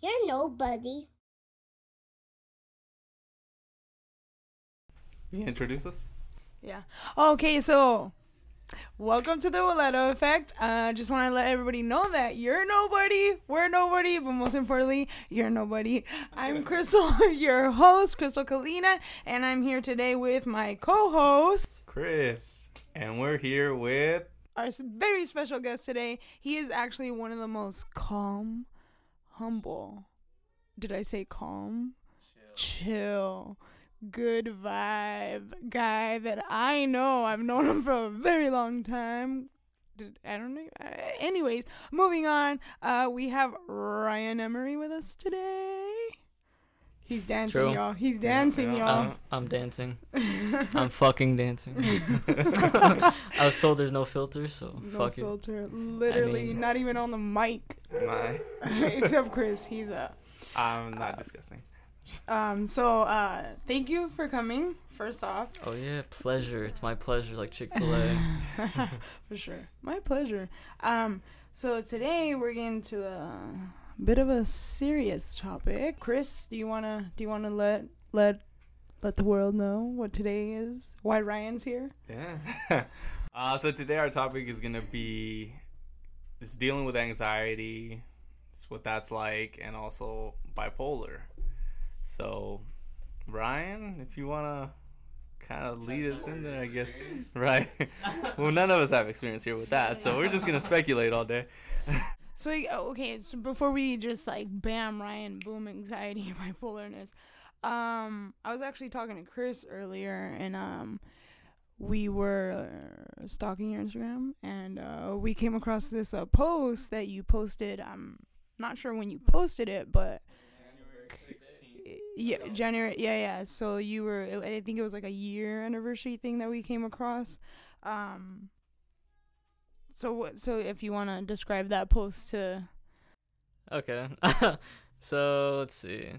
You're nobody. You introduce us? Yeah. Okay, so welcome to the Waleto Effect. I uh, just want to let everybody know that you're nobody, we're nobody, but most importantly, you're nobody. I'm Krystal, your host, Krystal Kalina, and I'm here today with my co-host, Chris. And we're here with our very special guest today. He is actually one of the most calm, humble. Did I say calm? Chill. Chill good vibe guy that I know. I've known him for a very long time. Did, I don't know. Anyways, moving on. Uh, we have Ryan Emery with us today. He's dancing, True. y'all. He's dancing, yeah, y'all. I'm, I'm dancing. I'm fucking dancing. I was told there's no filter, so no fuck filter. It. Literally, I mean, not even on the mic. My. Except Chris, he's a. I'm not uh, disgusting. Um, so uh, thank you for coming. First off. Oh yeah, pleasure. It's my pleasure, like Chick Fil A. for sure, my pleasure. Um, so today we're getting to a bit of a serious topic. Chris, do you wanna do you wanna let let let the world know what today is? Why Ryan's here? Yeah. uh, so today our topic is gonna be just dealing with anxiety, it's what that's like, and also bipolar. So, Ryan, if you want to kind of lead us in there, I guess. Right. well, none of us have experience here with that, so we're just going to speculate all day. so, okay, so before we just like bam, Ryan, boom, anxiety, bipolarness, um, I was actually talking to Chris earlier, and um, we were stalking your Instagram, and uh, we came across this uh, post that you posted. I'm not sure when you posted it, but yeah, January. Yeah, yeah. So you were. I think it was like a year anniversary thing that we came across. Um. So so if you want to describe that post to. Okay. so let's see.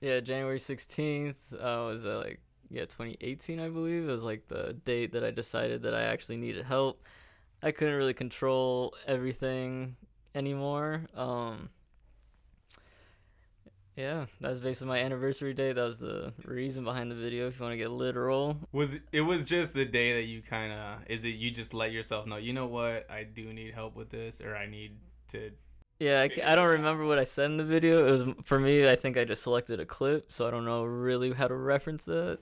Yeah, January sixteenth uh, was uh, like yeah 2018 I believe. It was like the date that I decided that I actually needed help. I couldn't really control everything anymore. Um yeah, that was basically my anniversary day. That was the reason behind the video. If you want to get literal, was it was just the day that you kind of is it you just let yourself know you know what I do need help with this or I need to. Yeah, I, I don't remember what I said in the video. It was for me. I think I just selected a clip, so I don't know really how to reference that.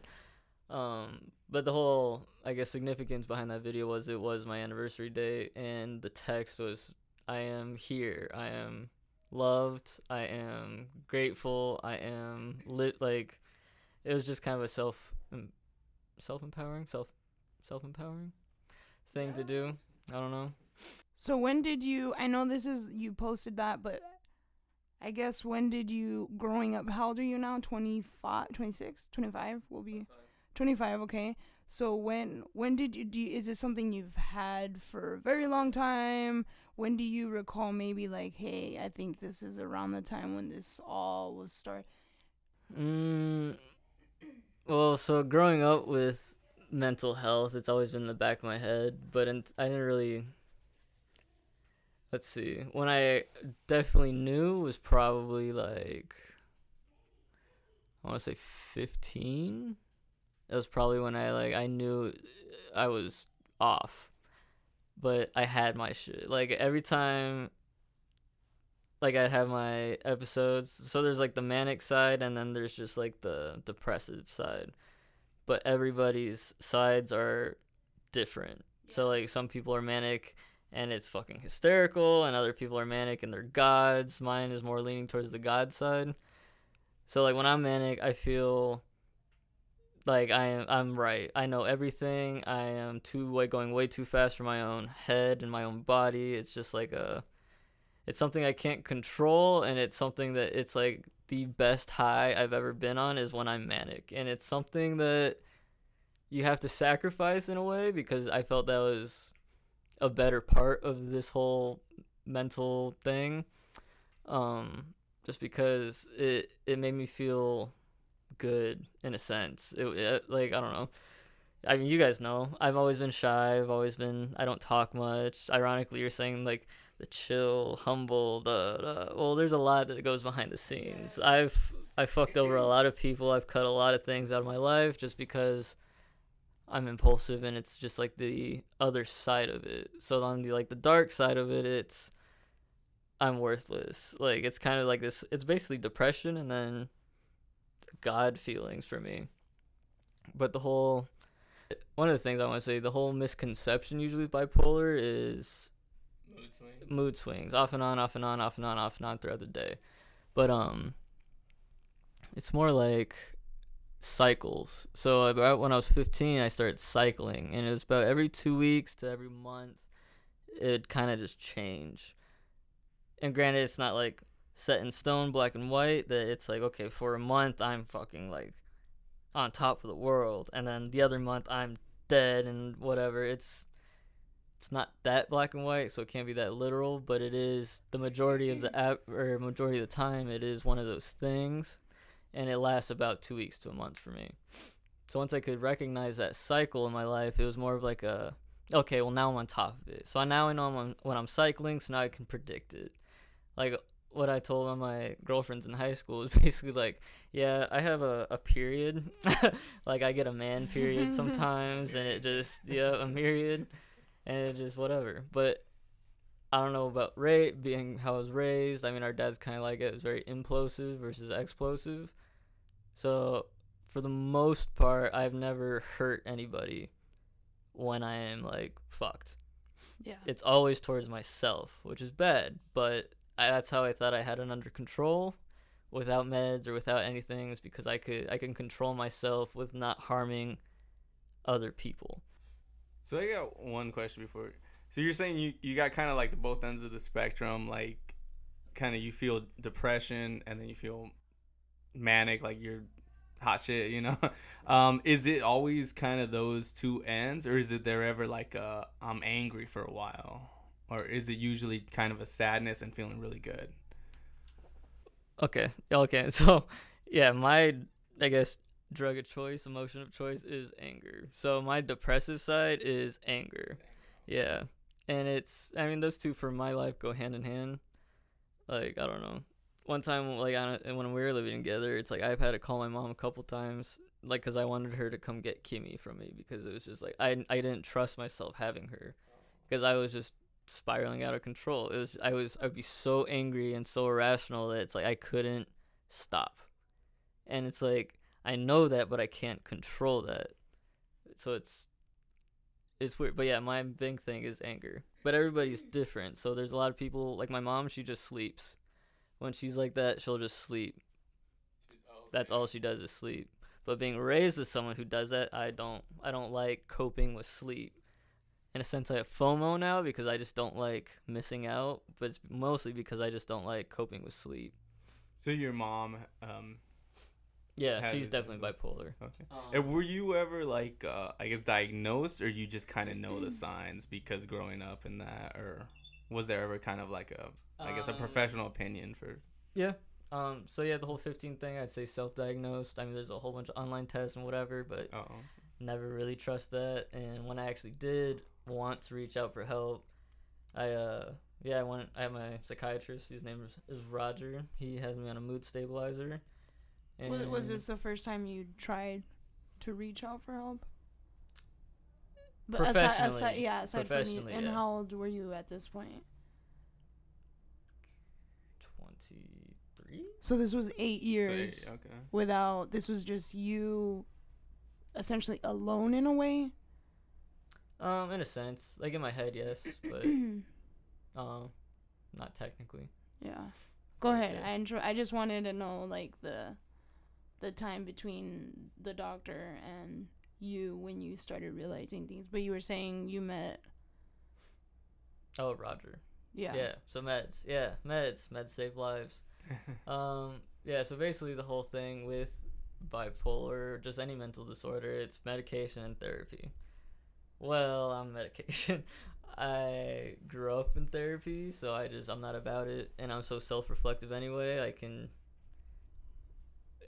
Um, but the whole I guess significance behind that video was it was my anniversary day, and the text was I am here. I am loved. I am grateful. I am lit. Like it was just kind of a self self empowering, self self empowering thing yeah. to do. I don't know. So when did you? I know this is you posted that, but I guess when did you growing up? How old are you now? 25, 26, 25 will be 25. Okay. So when when did you do? You, is it something you've had for a very long time? When do you recall maybe like, hey, I think this is around the time when this all was start? Mm, well, so growing up with mental health, it's always been in the back of my head, but in, I didn't really. Let's see. When I definitely knew was probably like I want to say 15. That was probably when I like I knew I was off but I had my shit. Like every time like I'd have my episodes. So there's like the manic side and then there's just like the depressive side. But everybody's sides are different. So like some people are manic and it's fucking hysterical and other people are manic and they're gods. Mine is more leaning towards the god side. So like when I'm manic, I feel like I am I'm right. I know everything. I am too like going way too fast for my own head and my own body. It's just like a it's something I can't control and it's something that it's like the best high I've ever been on is when I'm manic. And it's something that you have to sacrifice in a way because I felt that was a better part of this whole mental thing. Um just because it it made me feel good in a sense. It, it, like I don't know. I mean, you guys know I've always been shy. I've always been I don't talk much. Ironically, you're saying like the chill, humble, the, well. There's a lot that goes behind the scenes. I've I fucked over a lot of people. I've cut a lot of things out of my life just because I'm impulsive, and it's just like the other side of it. So on the like the dark side of it, it's I'm worthless. Like it's kind of like this. It's basically depression and then God feelings for me. But the whole one of the things I want to say, the whole misconception usually with bipolar is Mood swings. mood swings, off and on, off and on, off and on, off and on throughout the day. But um, it's more like cycles. So about when I was 15, I started cycling, and it was about every two weeks to every month. It kind of just change. And granted, it's not like set in stone, black and white. That it's like okay, for a month I'm fucking like on top of the world, and then the other month I'm dead and whatever. It's it's not that black and white, so it can't be that literal, but it is the majority of the mm-hmm. app or majority of the time it is one of those things, and it lasts about two weeks to a month for me. So once I could recognize that cycle in my life, it was more of like a okay, well now I'm on top of it. So I now I know I'm on, when I'm cycling, so now I can predict it. Like what I told my girlfriends in high school is basically like, yeah, I have a, a period. like I get a man period sometimes and it just yeah, a myriad and it just whatever. But I don't know about Ray being how I was raised. I mean our dad's kinda like it, it was very implosive versus explosive. So for the most part I've never hurt anybody when I am like fucked Yeah. it's always towards myself, which is bad. But I, that's how I thought I had it under control, without meds or without anything, is because I could I can control myself with not harming other people. So I got one question before. So you're saying you, you got kind of like the both ends of the spectrum, like kind of you feel depression and then you feel manic, like you're hot shit, you know? Um, is it always kind of those two ends, or is it there ever like a I'm angry for a while, or is it usually kind of a sadness and feeling really good? Okay, okay. So yeah, my I guess drug of choice, emotion of choice is anger. So my depressive side is anger. Yeah. And it's I mean those two for my life go hand in hand. Like I don't know. One time like I when we were living together, it's like I've had to call my mom a couple times like cuz I wanted her to come get Kimmy from me because it was just like I I didn't trust myself having her cuz I was just spiraling out of control. It was I was I'd be so angry and so irrational that it's like I couldn't stop. And it's like I know that but I can't control that. So it's it's weird. But yeah, my big thing is anger. But everybody's different. So there's a lot of people like my mom, she just sleeps. When she's like that, she'll just sleep. That's all she does is sleep. But being raised as someone who does that, I don't I don't like coping with sleep in a sense I have FOMO now because I just don't like missing out, but it's mostly because I just don't like coping with sleep. So your mom, um, Yeah, Has she's definitely has bipolar. okay. Um, And were you ever like, uh, I guess, diagnosed, or you just kind of know the signs because growing up in that, or was there ever kind of like a, I guess, a Um, professional opinion for? yeah. Um. So yeah, the whole 15 thing, I'd say self-diagnosed. I mean, there's a whole bunch of online tests and whatever, but Oh, never really trust that. And when I actually did want to reach out for help, I uh yeah I want I have my psychiatrist. His name is, is Roger. He has me on a mood stabilizer. Was, was this the first time you tried to reach out for help? aside, Professionally. aside, yeah, aside from you, Professionally, and yeah. how old were you at this point? 23? So this was eight so, years okay. without. This was just you, essentially alone in a way. Um, in a sense, like in my head, yes, but um, not technically. Yeah. Go ahead. Yeah. I enjoy, I just wanted to know like the the time between the doctor and you when you started realizing things. But you were saying you met Oh, Roger. yeah. Yeah. So meds. Yeah, meds. Meds save lives. Um. Yeah. So basically, the whole thing with bipolar, just any mental disorder, it's medication and therapy. Well, I'm medication. I grew up in therapy, so I just I'm not about it, and I'm so self-reflective anyway. I can,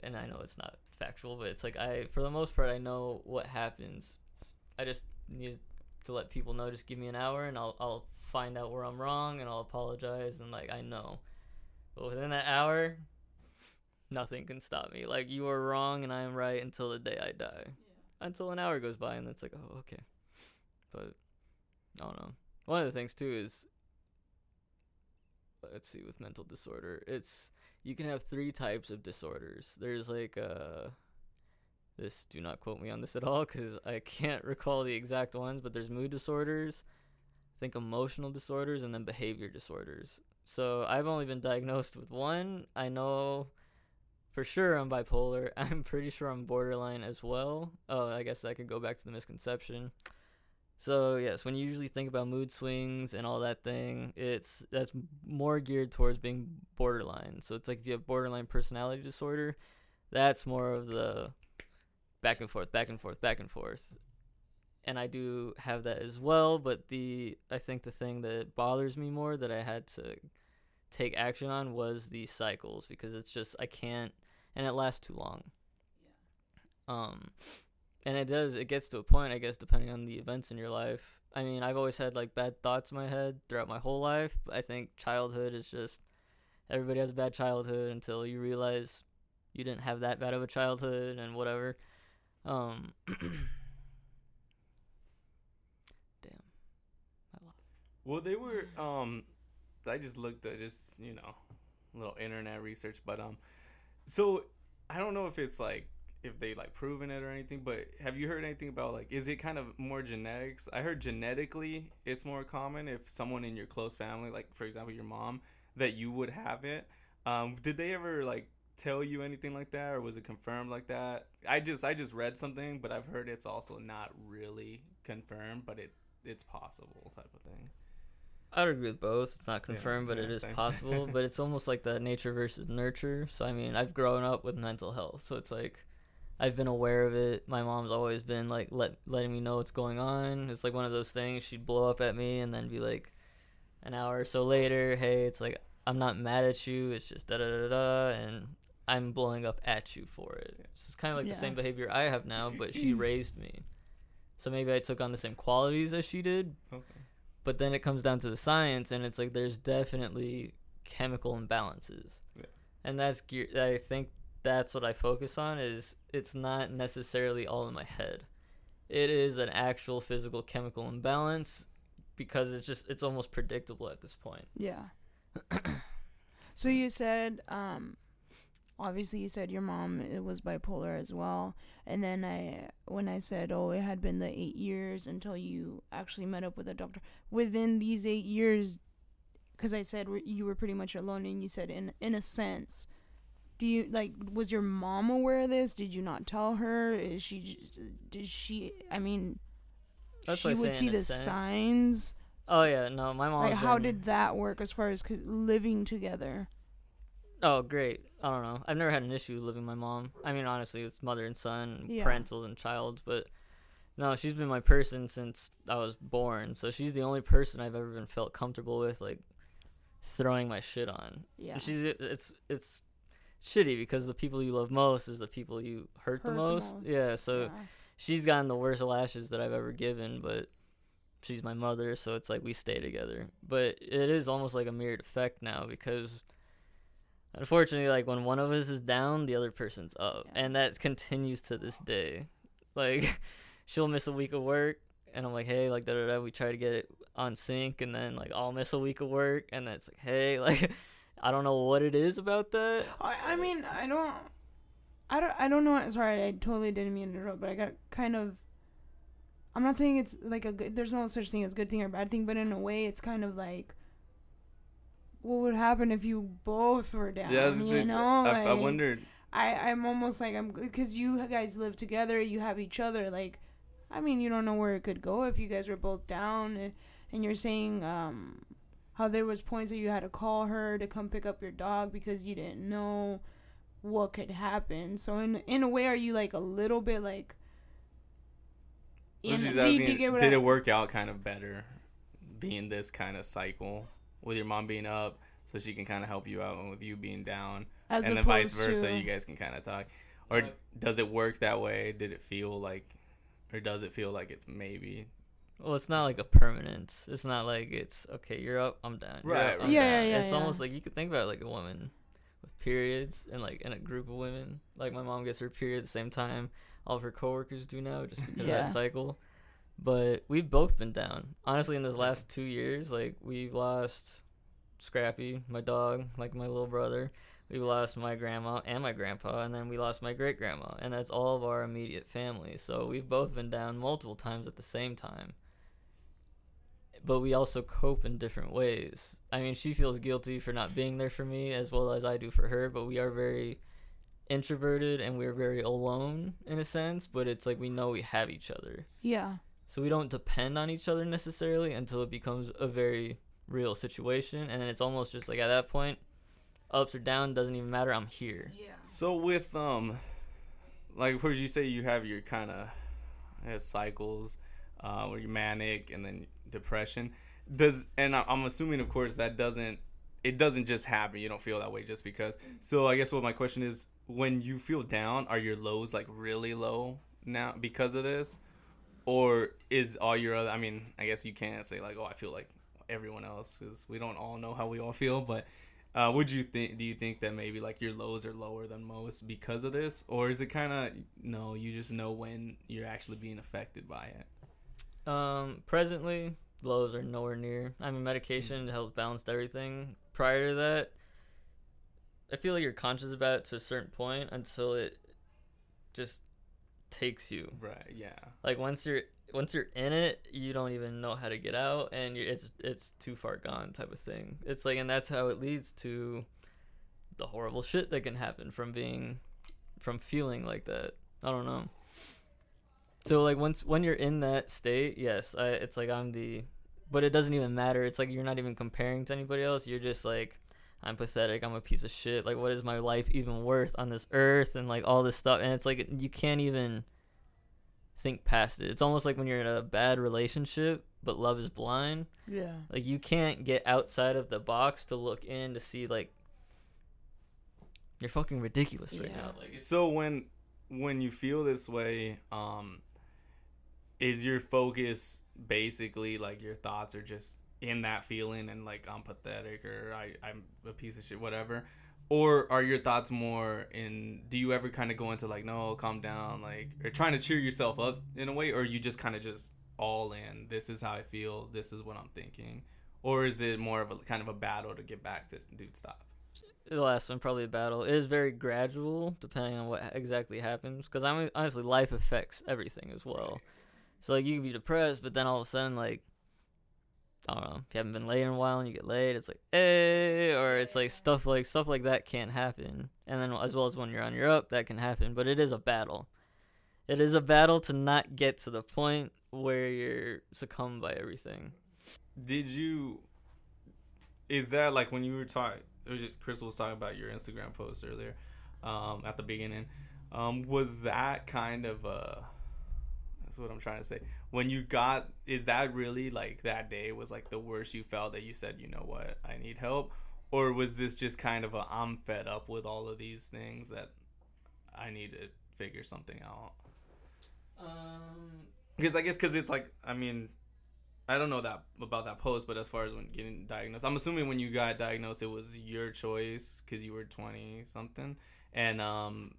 and I know it's not factual, but it's like I, for the most part, I know what happens I just need to let people know. Just give me an hour, and I'll I'll find out where I'm wrong, and I'll apologize, and like I know. But within that hour, nothing can stop me. Like you are wrong, and I am right until the day I die. Until an hour goes by, and it's like, oh, okay. But I don't know. One of the things too is, let's see, with mental disorder, it's you can have three types of disorders. There's like uh this do not quote me on this at all cuz I can't recall the exact ones, but there's mood disorders, I think emotional disorders and then behavior disorders. So, I've only been diagnosed with one. I know for sure I'm bipolar. I'm pretty sure I'm borderline as well. Oh, I guess that could go back to the misconception. So yes, when you usually think about mood swings and all that thing, it's that's more geared towards being borderline. So it's like if you have borderline personality disorder, that's more of the back and forth, back and forth, back and forth. And I do have that as well, but the I think the thing that bothers me more that I had to take action on was the cycles because it's just I can't and it lasts too long. Um and it does it gets to a point i guess depending on the events in your life. I mean i've always had like bad thoughts in my head throughout my whole life i think childhood is just everybody has a bad childhood until you realize you didn't have that bad of a childhood and whatever. Um damn. Well, they were. Um, I just looked at just you know, little internet research, but um, so I don't know if it's like if they like proven it or anything, but have you heard anything about like is it kind of more genetics? I heard genetically it's more common if someone in your close family, like for example your mom, that you would have it. Um, did they ever like tell you anything like that, or was it confirmed like that? I just I just read something, but I've heard it's also not really confirmed, but it it's possible type of thing. I would agree with both. It's not confirmed, but yeah, it is same. possible. but it's almost like the nature versus nurture. So I mean, I've grown up with mental health, so it's like I've been aware of it. My mom's always been like let letting me know what's going on. It's like one of those things. She'd blow up at me and then be like, an hour or so later, hey, it's like I'm not mad at you. It's just da da da da, and I'm blowing up at you for it. So it's kind of like the same behavior I have now, but she raised me. So maybe I took on the same qualities as she did, Okay. but then it comes down to the science and it's like there's definitely chemical imbalances Yeah. and that's gear i think that's what i focus on is it's not necessarily all in my head it is an actual physical chemical imbalance because it's just it's almost predictable at this point Yeah. so you said, um, obviously you said your mom it was bipolar as well, and then I when I said oh it had been the eight years until you actually met up with a doctor within these eight years, because I said you were pretty much alone, and you said in in a sense. Do you like? Was your mom aware of this? Did you not tell her? Is she? Did she? I mean, That's she would see the sense. signs. oh yeah no my mom Like, how did that work as far as living together? oh great i don't know i've never had an issue living with my mom i mean honestly it's mother and son Yeah. parentals and childs but no she's been my person since i was born so she's the only person i've ever been felt comfortable with like throwing my shit on Yeah. and she's it's it's shitty because the people you love most is the people you hurt, the, Hurt the most. most. yeah so Yeah. she's gotten the worst lashes that i've ever given but she's my mother so it's like we stay together but it is almost like a mirrored effect now because unfortunately like when one of us is down the other person's up Yeah. and that continues to this day like she'll miss a week of work and i'm like hey like da da da we try to get it on sync and then like i'll miss a week of work and then it's like hey like i don't know what it is about that I, I mean, I don't, I don't, I don't know. Sorry, I totally didn't mean to interrupt, but I got kind of. I'm not saying it's like a good. There's no such thing as good thing or bad thing, but in a way, it's kind of like. What would happen if you both were down? Yeah, I, was you just- know, I, I wondered. I I'm almost like I'm because you guys live together, you have each other. Like, I mean, you don't know where it could go if you guys were both down, eh, and you're saying um how there was points that you had to call her to come pick up your dog because you didn't know what could happen. So in in a way, are you like a little bit like? In- just do you- do asking, get did I- it work out kind of better, being this kind of cycle with your mom being up, so she can kind of help you out, and with you being down, as and then vice versa, to- you guys can kind of talk. Or Right. does it work that way? Did it feel like or does it feel like it's maybe? Well, it's not like a permanent. It's not like it's okay. You're up. I'm down. You're Right, up, right. I'm Yeah, down. yeah, It's yeah. almost like you could think about it like a woman with periods and like in a group of women. Like my mom gets her period at the same time all of her coworkers do now, just because of that cycle. But we've both been down. Honestly, in this last two years, like we've lost Scrappy, my dog, like my little brother. We lost my grandma and my grandpa, and then we lost my great grandma, and that's all of our immediate family. So we've both been down multiple times at the same time. But we also cope in different ways. I mean, she feels guilty for not being there for me as well as I do for her, but we are very introverted and we're very alone in a sense, but it's like we know we have each other. Yeah. So we don't depend on each other necessarily until it becomes a very real situation, and then it's almost just like at that point, ups or down doesn't even matter. I'm here. Yeah. So with um, like where you say you have your kind of cycles, uh, where you're manic and then depression. Does and I'm assuming, of course, that doesn't it doesn't just happen. You don't feel that way just because. So I guess what my question is, when you feel down, are your lows like really low now because of this, or is all your other? I mean, I guess you can't say like, oh, I feel like everyone else because we don't all know how we all feel, but uh, would you think? Do you think that maybe like your lows are lower than most because of this, or is it kind of no? You just know when you're actually being affected by it. Um, presently, lows are nowhere near. I'm on medication hmm. to help balance everything. Prior to that, I feel like you're conscious about it to a certain point until it just takes you. Right. Yeah. Like once you're once you're in it, you don't even know how to get out, and you're, it's it's too far gone type of thing. It's like, and that's how it leads to the horrible shit that can happen from being from feeling like that. I don't know. So like once when you're in that state, yes, I, it's like I'm the, but it doesn't even matter. It's like you're not even comparing to anybody else. You're just like, I'm pathetic. I'm a piece of shit. Like, what is my life even worth on this earth? And like all this stuff. And it's like you can't even think past it. It's almost like when you're in a bad relationship, but love is blind. Yeah. Like you can't get outside of the box to look in to see like you're fucking ridiculous right Yeah. now. Like So when when you feel this way, um, is your focus basically like your thoughts are just in that feeling and like I'm pathetic or I I'm a piece of shit, whatever. Or are your thoughts more in? Do you ever kind of go into like, no, calm down, like, or trying to cheer yourself up in a way, or you just kind of just all in? This is how I feel. This is what I'm thinking. Or is it more of a kind of a battle to get back to dude stop? the last one probably a battle. It is very gradual depending on what exactly happens. Because I mean, honestly, life affects everything as well. So like you can be depressed, but then all of a sudden like I don't know if you haven't been laid in a while and you get laid, it's like hey, or it's like stuff like stuff like that can't happen. And then as well as when you're on your up, that can happen. But it is a battle. It is a battle to not get to the point where you're succumbed by everything. Did you? Is that like when you were talking? It was just, Krystal was talking about your Instagram post earlier, um, at the beginning. Um, was that kind of uh That's what I'm trying to say. When you got, is that really like that day was like the worst you felt that you said, you know what, I need help, or was this just kind of a I'm fed up with all of these things that I need to figure something out? Um, Because I guess because it's like I mean, I don't know that about that post, but as far as when getting diagnosed, I'm assuming when you got diagnosed, it was your choice because you were 20 something, and um,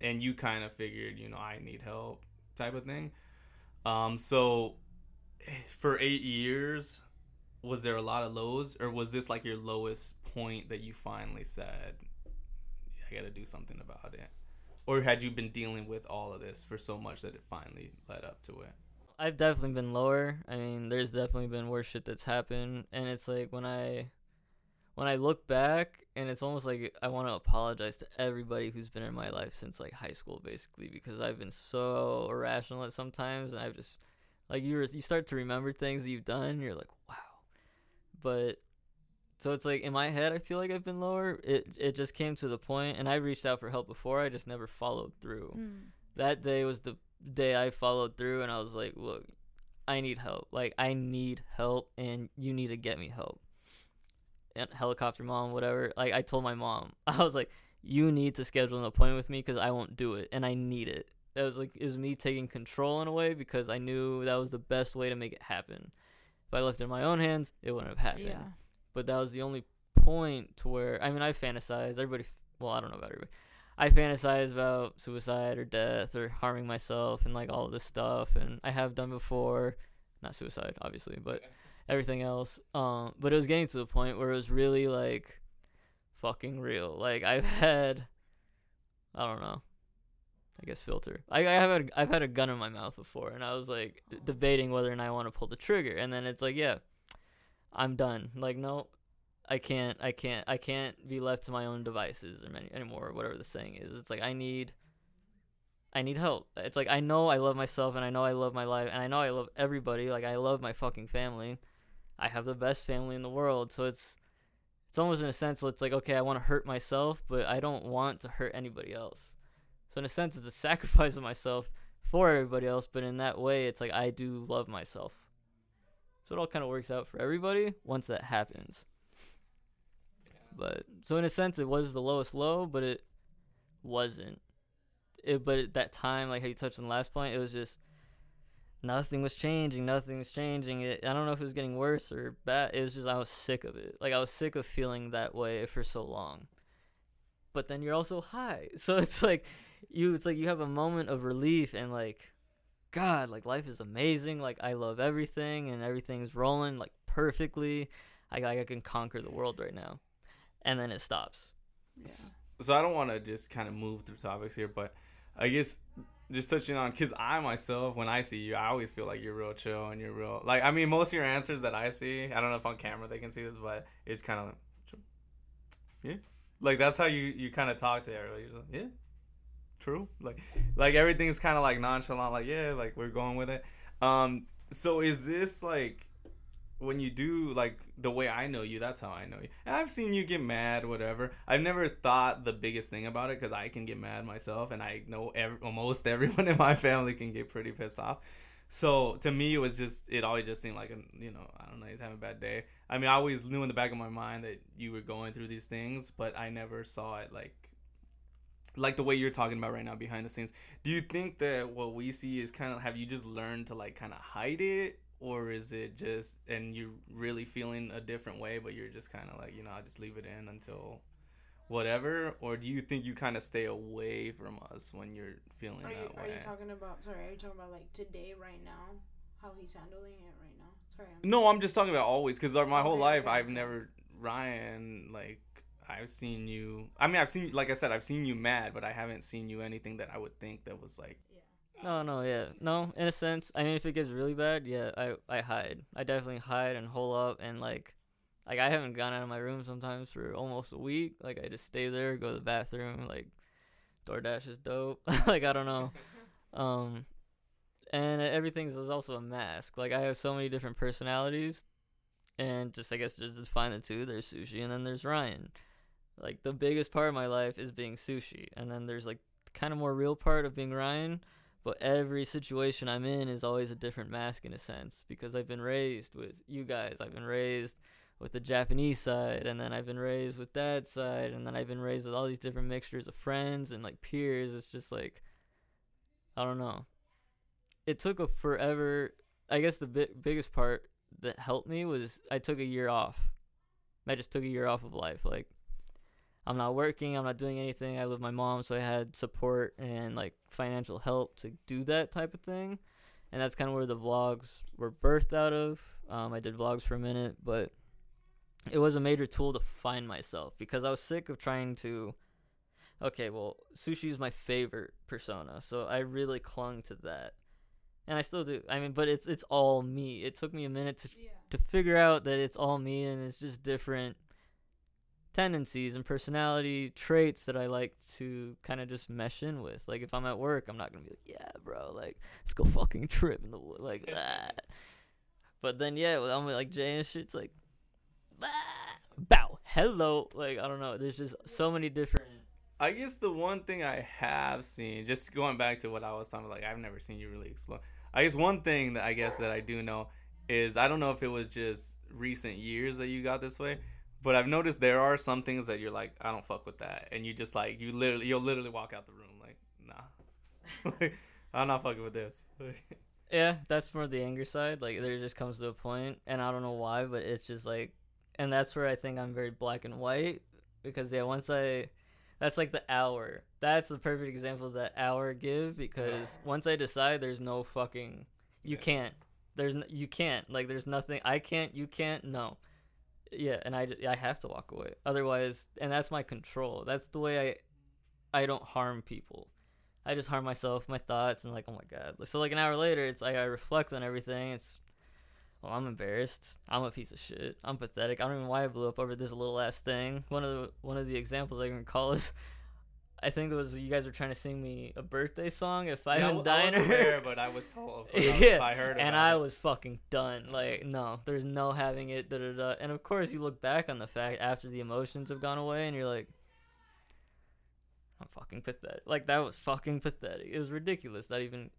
and you kind of figured, you know, I need help type of thing. Um, so for eight years, was there a lot of lows, or was this like your lowest point that you finally said, I got to do something about it? Or had you been dealing with all of this for so much that it finally led up to it? I've definitely been lower. I mean, there's definitely been worse shit that's happened, and it's like when I, when I look back, and it's almost like I want to apologize to everybody who's been in my life since like high school, basically, because I've been so irrational at sometimes, and I've just, like you, you start to remember things that you've done, you're like, wow, but. So it's like in my head, I feel like I've been lower. It it just came to the point, and I reached out for help before. I just never followed through Mm. that day was the day I followed through and I was like, look, I need help. Like I need help and you need to get me help. And helicopter mom, whatever. Like I told my mom, I was like, you need to schedule an appointment with me because I won't do it and I need it. that was like it was me taking control in a way because I knew that was the best way to make it happen. If I left it in my own hands, it wouldn't have happened. Yeah. But that was the only point to where I mean I fantasize. Everybody, well I don't know about everybody. I fantasize about suicide or death or harming myself and like all of this stuff, and I have done before. Not suicide, obviously, but everything else. Um, but it was getting to the point where it was really like fucking real. Like I've had, I don't know, I guess filter. I, I have had, I've had a gun in my mouth before, and I was like debating whether or not I want to pull the trigger, and then it's like, yeah, I'm done. Like no, I can't, I can't, I can't be left to my own devices or many, anymore, or whatever the saying is. It's like I need. I need help. It's like I know I love myself and I know I love my life and I know I love everybody. Like I love my fucking family. I have the best family in the world. So it's it's almost in a sense it's like okay, I want to hurt myself, but I don't want to hurt anybody else. So in a sense it's a sacrifice of myself for everybody else, but in that way it's like I do love myself. So it all kind of works out for everybody once that happens. But so in a sense it was the lowest low, but it wasn't. It, but at that time, like how you touched on the last point, it was just nothing was changing. Nothing was changing. It, I don't know if it was getting worse or bad. It was just I was sick of it. Like I was sick of feeling that way for so long. But then you're also high, so it's like you. It's like you have a moment of relief and like, God, like life is amazing. Like I love everything and everything's rolling like perfectly. I like I can conquer the world right now, and then it stops. Yeah. So I don't want to just kind of move through topics here, but I guess just touching on because I myself, when I see you, I always feel like you're real chill and you're real. Like I mean, most of your answers that I see, I don't know if on camera they can see this, but it's kind of like, yeah, like that's how you you kind of talk to everybody. Like, yeah, true. Like like everything's kind of like nonchalant. Like yeah, like we're going with it. Um, so is this like when you do like the way I know you, that's how I know you. And I've seen you get mad, whatever. I've never thought the biggest thing about it because I can get mad myself, and I know every, almost everyone in my family can get pretty pissed off. So to me, it was just it always just seemed like a you know I don't know he's having a bad day. I mean, I always knew in the back of my mind that you were going through these things, but I never saw it like like the way you're talking about right now behind the scenes. Do you think that what we see is kind of have you just learned to like kind of hide it or is it just and you're really feeling a different way but you're just kind of like you know i just leave it in until whatever or do you think you kind of stay away from us when you're feeling Are you, that are you talking about? Sorry, are you talking about like today, right now? How he's handling it right now? Sorry. I'm, no i'm just talking about always because my whole life i've never ryan like i've seen you i mean i've seen like i said i've seen you mad but i haven't seen you anything that i would think that was like Oh no, yeah, no. In a sense, I mean, if it gets really bad, yeah, I I hide. I definitely hide and hole up and like, like I haven't gone out of my room sometimes for almost a week. Like I just stay there, go to the bathroom. Like, DoorDash is dope. like I don't know. Um, and everything's is also a mask. Like I have so many different personalities, and just I guess just define the two. There's sushi, and then there's Ryan. Like the biggest part of my life is being sushi, and then there's like kind of more real part of being Ryan but every situation I'm in is always a different mask in a sense because I've been raised with you guys. I've been raised with the Japanese side, and then I've been raised with that side, and then I've been raised with all these different mixtures of friends and like peers. It's just like, I don't know. It took a forever. I guess the bi- biggest part that helped me was I took a year off. I just took a year off of life. Like, I'm not working, I'm not doing anything. I live with my mom, so I had support and like financial help to do that type of thing. And that's kind of where the vlogs were birthed out of. Um, I did vlogs for a minute, but it was a major tool to find myself because I was sick of trying to. Okay, well, sushi is my favorite persona, so I really clung to that, and I still do. I mean, but it's it's all me. It took me a minute to yeah. to figure out that it's all me and it's just different tendencies and personality traits that I like to kind of just mesh in with. Like if I'm at work, I'm not gonna be like, yeah, bro, like let's go fucking trip in the wood, like that. But then yeah, I'm like Jay and shit's like, "Ah, bow, hello, like I don't know. There's just so many different. I guess the one thing I have seen, just going back to what I was talking about, like I've never seen you really explode. I guess one thing that I guess that I do know is I don't know if it was just recent years that you got this way, but I've noticed there are some things that you're like, I don't fuck with that, and you just like you literally you'll literally walk out the room like, nah. like, I'm not fucking with this. Yeah, that's more the anger side. Like there just comes to a point, and I don't know why, but it's just like, and that's where I think I'm very black and white because yeah, once I, that's like the hour. That's the perfect example of that hour give because once I decide, there's no fucking, you Yeah. can't. There's n- you can't like there's nothing I can't you can't no, yeah, and I, I have to walk away otherwise, and that's my control. That's the way I, I don't harm people. I just harm myself, my thoughts, and like, oh my god. So like an hour later, it's like I reflect on everything. It's, well, I'm embarrassed. I'm a piece of shit. I'm pathetic. I don't even know why I blew up over this little ass thing. One of the one of the examples I can call is, I think it was you guys were trying to sing me a birthday song at Five Yeah, I and w- I wasn't Diner. there, but I was told. I, was, yeah, I heard and I it. was fucking done. Like, no, there's no having it. Da da da. And of course, you look back on the fact after the emotions have gone away, and you're like, I'm fucking pathetic. Like that was fucking pathetic. It was ridiculous that even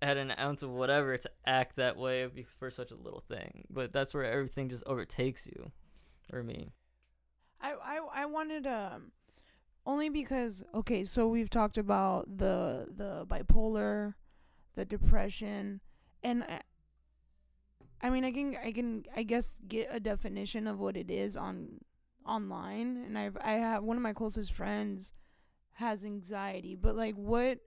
had an ounce of whatever to act that way for such a little thing. But that's where everything just overtakes you, or me. I, I I wanted um only because okay, so we've talked about the the bipolar, the depression, and I, I mean I can I can I guess get a definition of what it is on online, and I've I have one of my closest friends has anxiety, but like what.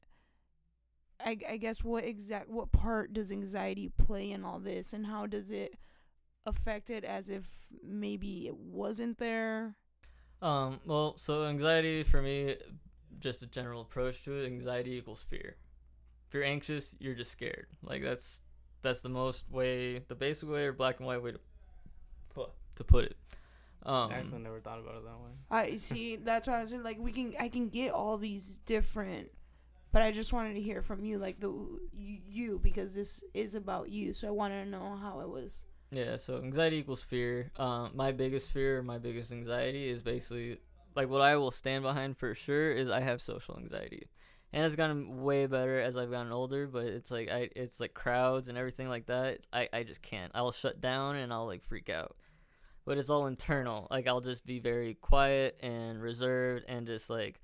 I, I guess what exact what part does anxiety play in all this and how does it affect it as if maybe it wasn't there Um, well, so anxiety for me, just a general approach to it. Anxiety equals fear. If you're anxious, you're just scared. Like that's that's the most way, the basic way or black and white way to put to put it. Um, I actually never thought about it that way. I see. That's why I was saying, like we can. I can get all these different, but I just wanted to hear from you, like the you, you because this is about you. So I wanted to know how it was. Yeah, so anxiety equals fear. Um, my biggest fear, my biggest anxiety is basically like what I will stand behind for sure is I have social anxiety, and it's gotten way better as I've gotten older. But it's like I, it's like crowds and everything like that. I, I just can't. I'll shut down and I'll like freak out. But it's all internal. Like I'll just be very quiet and reserved and just like,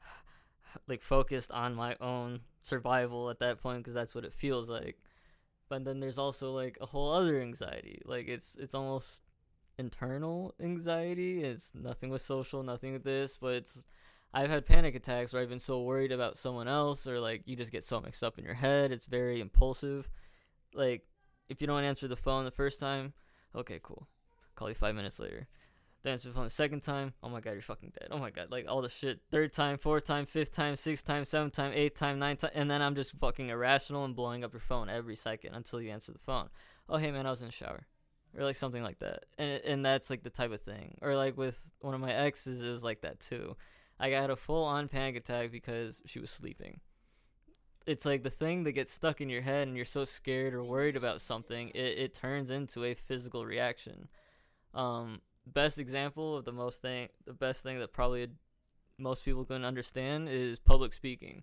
like focused on my own survival at that point because that's what it feels like but then there's also like a whole other anxiety. Like it's it's almost internal anxiety. It's nothing with social nothing with this but it's i've had panic attacks where i've been so worried about someone else or like you just get so mixed up in your head. It's very impulsive. Like if you don't answer the phone the first time okay cool. Call you five minutes later answer the phone second time oh my god you're fucking dead. Oh my god like all the shit. Third time fourth time fifth time sixth time seventh time eighth time ninth time and then i'm just fucking irrational and blowing up your phone every second until you answer the phone. Oh hey man i was in the shower. Or like something like that. And and that's like the type of thing. Or like with one of my exes it was like that too. I got a full on panic attack because she was sleeping. It's like the thing that gets stuck in your head and you're so scared or worried about something it, it turns into a physical reaction. Um best example of the most thing the best thing that probably most people can understand is public speaking.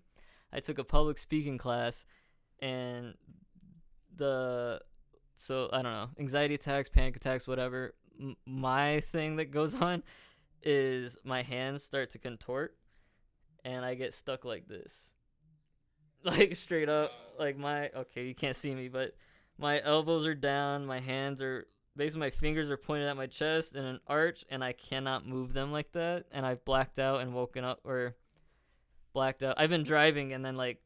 I took a public speaking class and the so i don't know anxiety attacks panic attacks whatever M- my thing that goes on is my hands start to contort and i get stuck like this. Like straight up like my okay you can't see me but my elbows are down my hands are basically my fingers are pointed at my chest in an arch and i cannot move them like that and i've blacked out and woken up or blacked out i've been driving and then like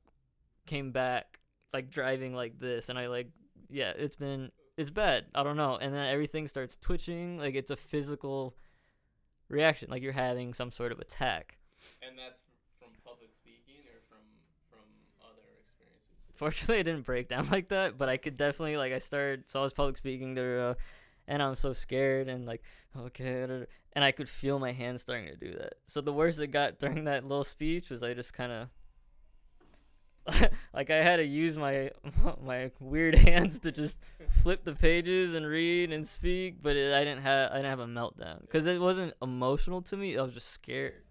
came back like driving like this and i like yeah it's been it's bad i don't know and then everything starts twitching like it's a physical reaction like you're having some sort of attack And that's from public speaking or from from other experiences. Fortunately, I didn't break down like that, but I could definitely like I started. So I was public speaking there, uh, and I'm so scared and like okay, da- da- and I could feel my hands starting to do that. So the worst it got during that little speech was I just kind of. like I had to use my my weird hands to just flip the pages and read and speak, but it, I didn't have I didn't have a meltdown because it wasn't emotional to me. I was just scared.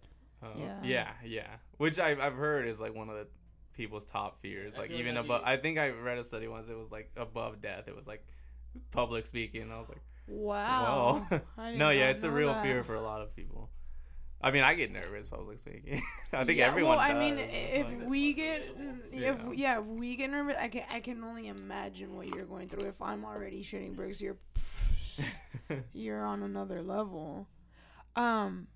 Oh, Yeah. yeah, yeah. Which I've I've heard is like one of the people's top fears. Like even like above. you- I think I read a study once. It was like above death. It was like public speaking. And I was like, Wow. No, yeah, it's a real that. fear for a lot of people. I mean, I get nervous public speaking. I think Yeah, everyone. Well, I does. mean, if like- we get, if Yeah. yeah, if we get nervous, I can I can only imagine what you're going through. If I'm already shooting bricks, you're you're on another level. Um,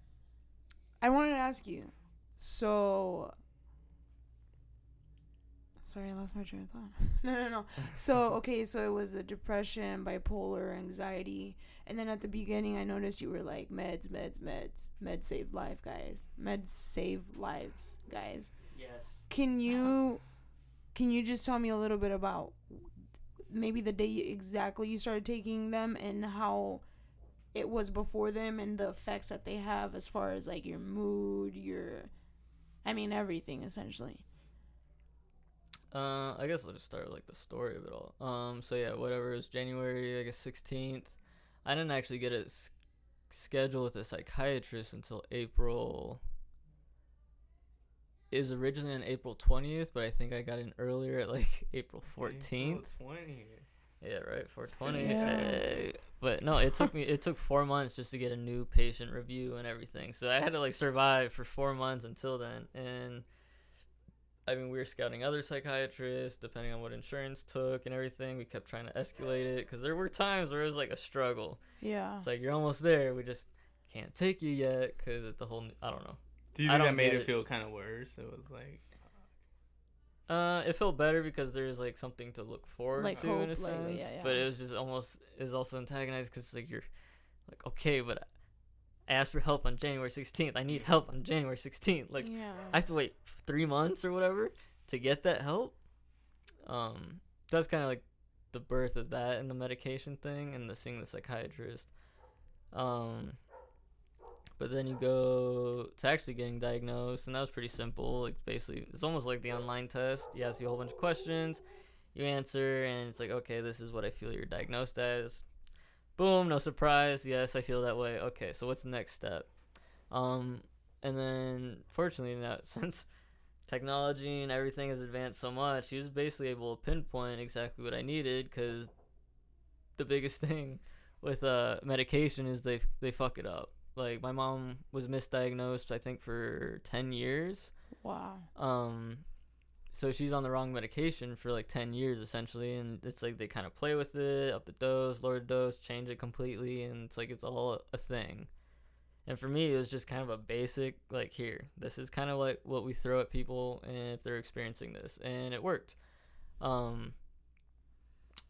I wanted to ask you. So, sorry, I lost my train of thought. no, no, no. So, okay, so it was a depression, bipolar, anxiety, and then at the beginning, I noticed you were like meds, meds, meds, meds save life, guys. Meds save lives, guys. Yes. Can you, can you just tell me a little bit about maybe the day exactly you started taking them and how it was before them and the effects that they have as far as like your mood, your, I mean everything essentially. Uh, I guess I'll just start with, like the story of it all. Um, so yeah, whatever. It was January, I guess sixteenth. I didn't actually get a s- schedule with a psychiatrist until April. It was originally on April twentieth, but I think I got in earlier at like April fourteenth. Twenty. Yeah, right, four twenty. Yeah. But no, it took me. It took four months just to get a new patient review and everything. So I had to like survive for four months until then. And I mean, we were scouting other psychiatrists depending on what insurance took and everything. We kept trying to escalate it because there were times where it was like a struggle. Yeah. It's like you're almost there. We just can't take you yet because it's the whole. I don't know. Do you think that made it it. feel kind of worse? It was like. Uh, it felt better because there's like something to look forward Like to hope, in a like, sense. yeah, But it was just almost is also antagonized because like you're like okay, but I asked for help on January 16th. I need help on January 16th. Like yeah. I have to wait three months or whatever to get that help. Um, that's kind of like the birth of that and the medication thing and the seeing the psychiatrist. Um, but then you go to actually getting diagnosed, and that was pretty simple. Like basically, it's almost like the online test. You ask you a whole bunch of questions, you answer, and it's like, okay, this is what I feel you're diagnosed as. Boom, no surprise. Yes, I feel that way. Okay, so what's the next step? Um, and then fortunately, now since technology and everything has advanced so much, he was basically able to pinpoint exactly what I needed because the biggest thing with uh medication is they they fuck it up. Like my mom was misdiagnosed, I think for 10 years. wow. Um so she's on the wrong medication for like 10 years essentially and it's like they kind of play with it, up the dose, lower the dose, change it completely and it's like it's all a thing. And for me, it was just kind of a basic, like, here, this is kind of like what we throw at people if they're experiencing this. And it worked. Um,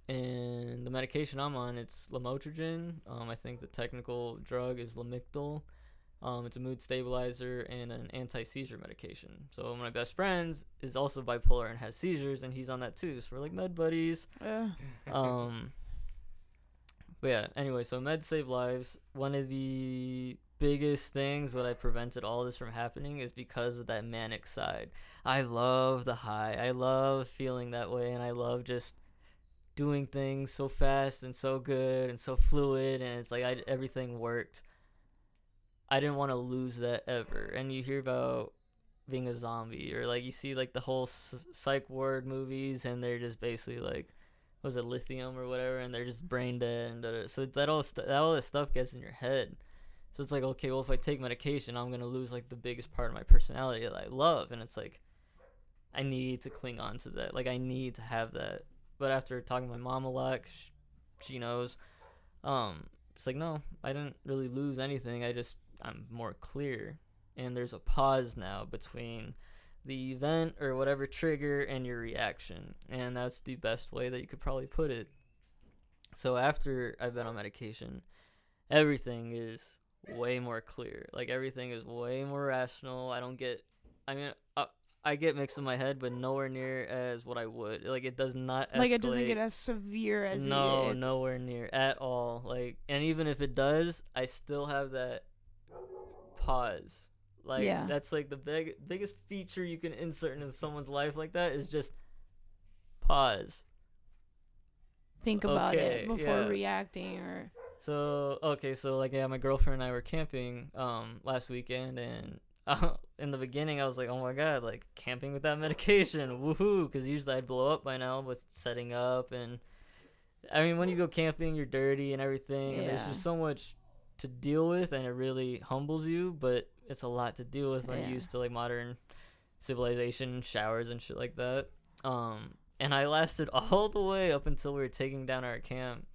and the medication I'm on, it's lamotrigine. Um, I think the technical drug is Lamictal. Um, it's a mood stabilizer and an anti-seizure medication. So one of my best friends is also bipolar and has seizures, and he's on that too. So we're like med buddies Yeah. um but yeah anyway so meds save lives one of the biggest things that i prevented all this from happening is because of that manic side i love the high i love feeling that way and i love just doing things so fast and so good and so fluid and it's like I, everything worked i didn't want to lose that ever and you hear about being a zombie or like you see like the whole psych ward movies and they're just basically like was it lithium or whatever, and they're just brain dead. And so that all st- that all this stuff gets in your head. So it's like, okay, well, if I take medication, I'm gonna lose like the biggest part of my personality that I love, and it's like, I need to cling on to that. Like I need to have that. But after talking to my mom a lot she knows, um, it's like no, I didn't really lose anything. I just I'm more clear, and there's a pause now between the event or whatever trigger and your reaction. And that's the best way that you could probably put it. So after I've been on medication, everything is way more clear. Like everything is way more rational. I don't get I mean uh, I get mixed in my head, but nowhere near as what I would. Like it does not like it doesn't get as severe as no, nowhere near at all. Like, and even if it does, I still have that pause. Like, Yeah. that's like the big biggest feature you can insert into someone's life like that is just pause. Think about Okay, it before yeah. reacting or So okay, so like yeah, my girlfriend and I were camping um last weekend, and uh, in the beginning I was like, oh my god, like camping with that medication, woohoo! Because usually I'd blow up by now with setting up, and I mean when you go camping, you're dirty and everything, and there's just so much to deal with, and it really humbles you. But it's a lot to deal with when Yeah. you're used to like modern civilization, showers and shit like that. Um, and I lasted all the way up until we were taking down our camp,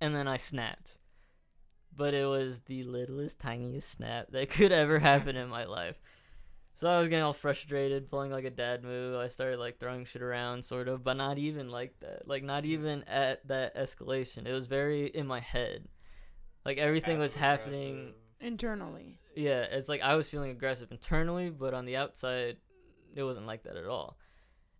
and then I snapped. But it was the littlest, tiniest snap that could ever happen in my life. So I was getting all frustrated, pulling like a dad move. I started like throwing shit around, sort of, but not even like that. Like not even at that escalation. It was very in my head. Like everything was happening. Internally. Yeah, it's like I was feeling aggressive internally, but on the outside, it wasn't like that at all.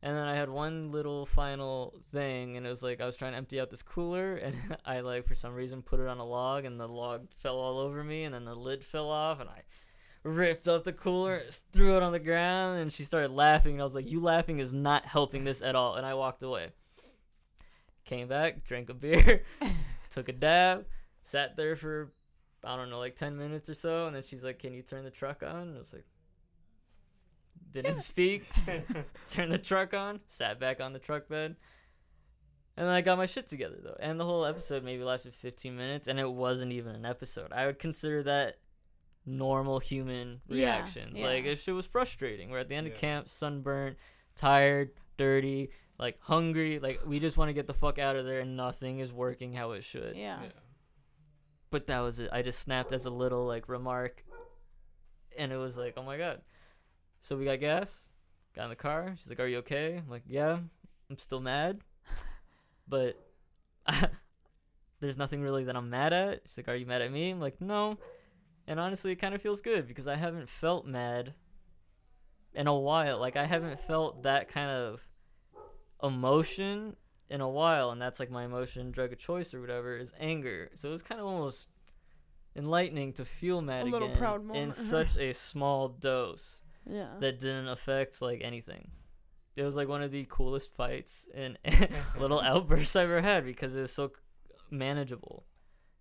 And then I had one little final thing, and it was like I was trying to empty out this cooler, and I like for some reason put it on a log, and the log fell all over me, and then the lid fell off, and I ripped up the cooler, threw it on the ground, and she started laughing, and I was like, "You laughing is not helping this at all," and I walked away. Came back, drank a beer, took a dab, sat there for I don't know, like 10 minutes or so. And then she's like, Can you turn the truck on? And I was like, Didn't speak. Turned the truck on, sat back on the truck bed. And then I got my shit together, though. And the whole episode maybe lasted 15 minutes. And it wasn't even an episode. I would consider that normal human Yeah, reactions. Like, yeah. this shit was frustrating. We're at the end Yeah. of camp, sunburnt, tired, dirty, like hungry. Like, we just want to get the fuck out of there, and nothing is working how it should Yeah. But that was it. I just snapped as a little like remark, and it was like, oh my god. So we got gas, got in the car. She's like, "Are you okay?" I'm like, "Yeah, I'm still mad, but there's nothing really that I'm mad at." She's like, "Are you mad at me?" I'm like, "No," and honestly, it kind of feels good because I haven't felt mad in a while. Like I haven't felt that kind of emotion in a while, and that's like my emotion, drug of choice or whatever, is anger. So it was kind of almost enlightening to feel mad A again proud in such a small dose Yeah. that didn't affect like anything. It was like one of the coolest fights and little outbursts I ever had because it was so manageable,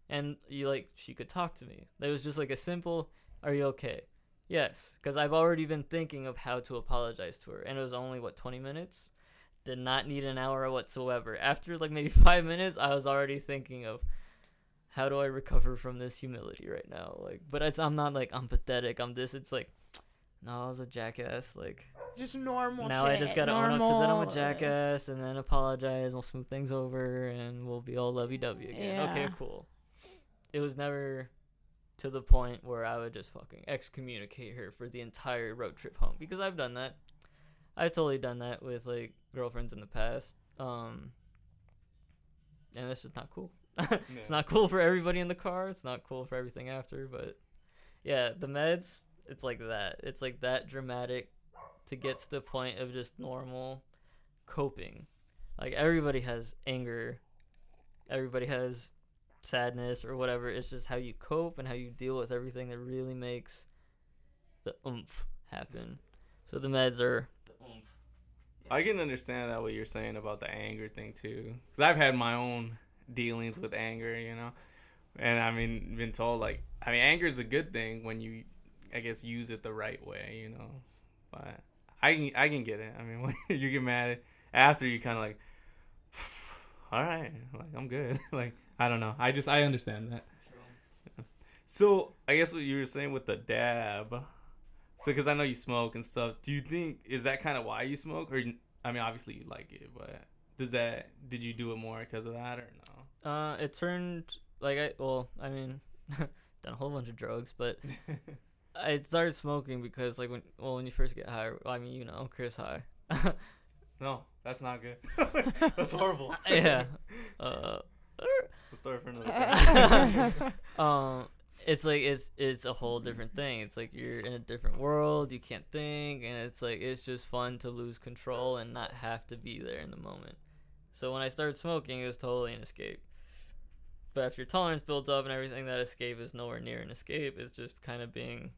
and you like she could talk to me. It was just like a simple, "Are you okay?" Yes, because I've already been thinking of how to apologize to her, and it was only what twenty minutes. Did not need an hour whatsoever. After like maybe five minutes, I was already thinking of how do I recover from this humility right now. Like, but it's I'm not like I'm pathetic. I'm this. It's like, no, I was a jackass. Like Just normal now I just gotta own up to that I'm a jackass, and then apologize. We'll smooth things over, and we'll be all lovey dovey again. Okay, cool. It was never to the point where I would just fucking excommunicate her for the entire road trip home because I've done that. I've totally done that with like girlfriends in the past. Um, and that's just not cool. It's not cool for everybody in the car. It's not cool for everything after. But yeah, the meds, it's like that. It's like that dramatic to get to the point of just normal coping. Like everybody has anger, everybody has sadness or whatever. It's just how you cope and how you deal with everything that really makes the oomph happen. So the meds are the oomph. I can understand that what you're saying about the anger thing too, because I've had my own dealings with anger, you know, and I mean, been told like, I mean, anger is a good thing when you, I guess, use it the right way, you know. But I can, I can get it. I mean, when you get mad after, you kind of like, all right, like I'm good. like I don't know. I just I understand that. So I guess what you were saying with the dab. So because I know you smoke and stuff, do you think is that kind of why you smoke, or I mean, obviously you like it, but does that did you do it more because of that or no? Uh, it turned like I well, I mean, done a whole bunch of drugs, but I started smoking because like when well when you first get high, I mean you know Chris high, No, that's not good. that's horrible. yeah. Uh, We'll start for another. um, it's like it's it's a whole different thing. It's like you're in a different world. You can't think, and it's like it's just fun to lose control and not have to be there in the moment. So when I started smoking, it was totally an escape. But after your tolerance builds up and everything, that escape is nowhere near an escape. It's just kind of being,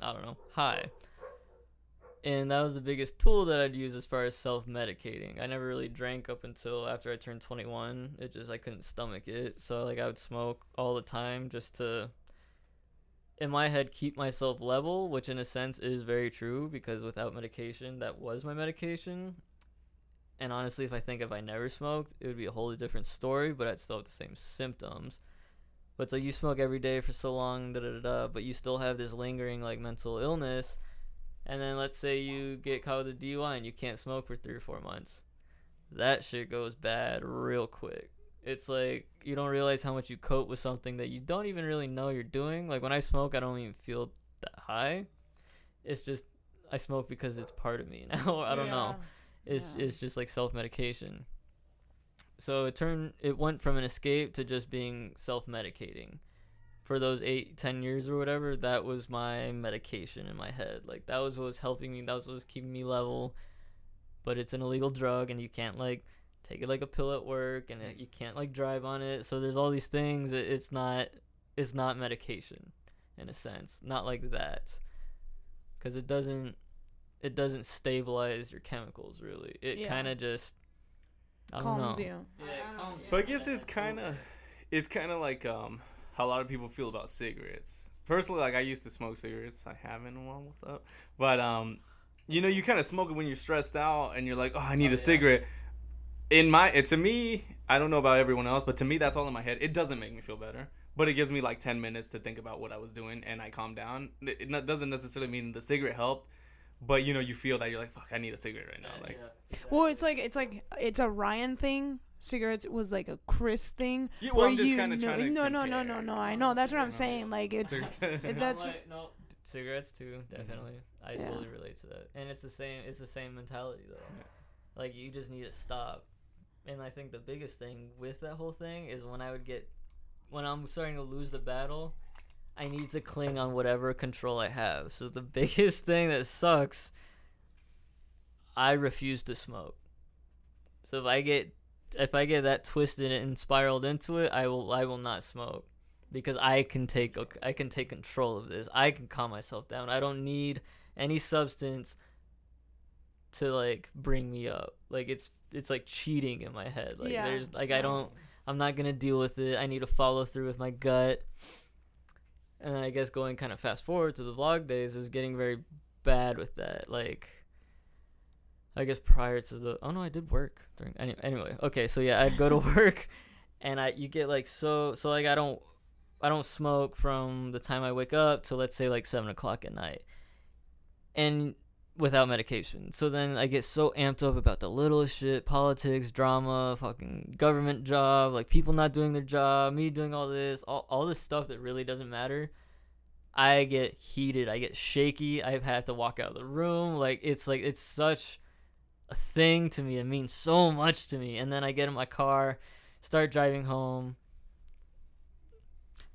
I don't know, high. And that was the biggest tool that I'd use as far as self medicating. I never really drank up until after I turned 21. It just, I couldn't stomach it. So, like, I would smoke all the time just to, in my head, keep myself level, which in a sense is very true because without medication, that was my medication. And honestly, if I think if I never smoked, it would be a wholly different story, but I'd still have the same symptoms. But like you smoke every day for so long, da da da da, but you still have this lingering like mental illness. And then let's say you get caught with a DUI and you can't smoke for three or four months. That shit goes bad real quick. It's like you don't realize how much you cope with something that you don't even really know you're doing. Like when I smoke, I don't even feel that high. It's just I smoke because it's part of me now. I don't know. It's Yeah. it's just like self medication. So it turned it went from an escape to just being self medicating. For those eight, ten years or whatever, that was my medication in my head. Like that was what was helping me. That was what was keeping me level. But it's an illegal drug, and you can't like take it like a pill at work, and it, you can't like drive on it. So there's all these things. It, it's not it's not medication, in a sense. Not like that, because it doesn't it doesn't stabilize your chemicals really. It Yeah. kind of just I don't Calms know. you. Yeah, it calms But I guess it's kind of, it's kind of like um how a lot of people feel about cigarettes. Personally, like I used to smoke cigarettes. I haven't in a while. What's up? But um, you know, you kind of smoke it when you're stressed out and you're like, oh, I need Oh, a yeah. cigarette. In my, it, to me, I don't know about everyone else, but to me, that's all in my head. It doesn't make me feel better, but it gives me like ten minutes to think about what I was doing, and I calm down. It, it doesn't necessarily mean the cigarette helped, but you know, you feel that you're like, fuck, I need a cigarette right now. Like, Well, it's like it's like it's a Ryan thing. Cigarettes was like a Chris thing. yeah, well, I'm just you kind of know, trying to no, no, no, no, no. I know. That's what I'm saying. Like it's Cigarettes. that's no cigarettes too, mm-hmm. definitely. I totally relate to that. And it's the same it's the same mentality though. Like you just need to stop. And I think the biggest thing with that whole thing is when I would get when I'm starting to lose the battle, I need to cling on whatever control I have. So the biggest thing that sucks I refuse to smoke. So if I get if I get that twisted and spiraled into it, I will I will not smoke because I can take I can take control of this. I can calm myself down. I don't need any substance to like bring me up. Like it's it's like cheating in my head. Like Yeah. there's like I don't I'm not gonna deal with it. I need to follow through with my gut. And then I guess going kind of fast forward to the vlog days, it was getting very bad with that. Like, I guess prior to the oh no, I did work during any, anyway. Okay, so yeah, I'd go to work, and I you get like so so like I don't I don't smoke from the time I wake up to let's say like seven o'clock at night, and without medication. So then I get so amped up about the littlest shit, politics, drama, fucking government job, like people not doing their job, me doing all this, all, all this stuff that really doesn't matter. I get heated, I get shaky, I've had to walk out of the room. Like it's like it's such a thing to me. It means so much to me. And then I get in my car, start driving home,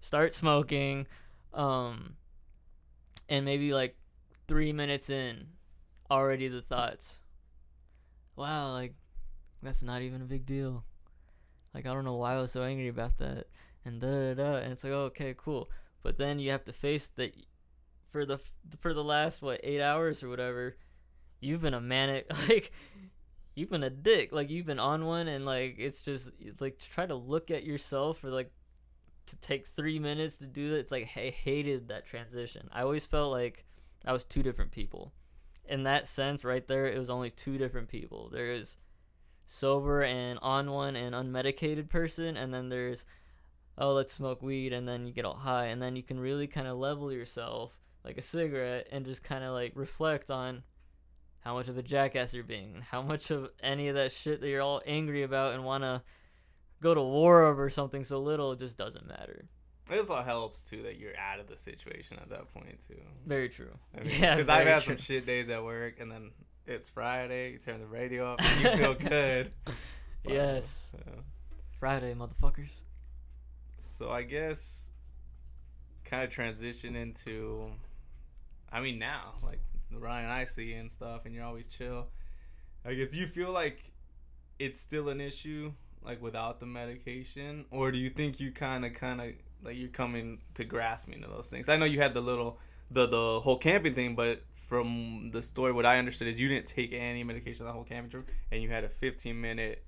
start smoking, um and maybe like 3 minutes in already the thoughts wow like that's not even a big deal like i don't know why i was so angry about that and da da da and it's like oh, okay cool but then you have to face that for the for the last what eight hours or whatever you've been a manic like you've been a dick. Like you've been on one and like it's just like to try to look at yourself for like to take three minutes to do that it's like i hated that transition. I always felt like i was two different people. In that sense right there it was only two different people. There's sober and on one and unmedicated person and then there's oh let's smoke weed and then you get all high and then you can really kind of level yourself like a cigarette and just kind of like reflect on how much of a jackass you're being how much of any of that shit that you're all angry about and want to go to war over something so little it just doesn't matter It also helps too that you're out of the situation at that point too. very true I mean, Yeah, because I've had some shit days at work, and then it's Friday. You turn the radio up, and you feel good. Yes friday motherfuckers So I guess kind of transition into, I mean now like Ryan I see and stuff, and you're always chill. I guess do you feel like it's still an issue like without the medication, or do you think you kind of kind of like you're coming to grasping to those things? I know you had the little the the whole camping thing, but from the story, what I understood is you didn't take any medication the whole camping trip, and you had a 15 minute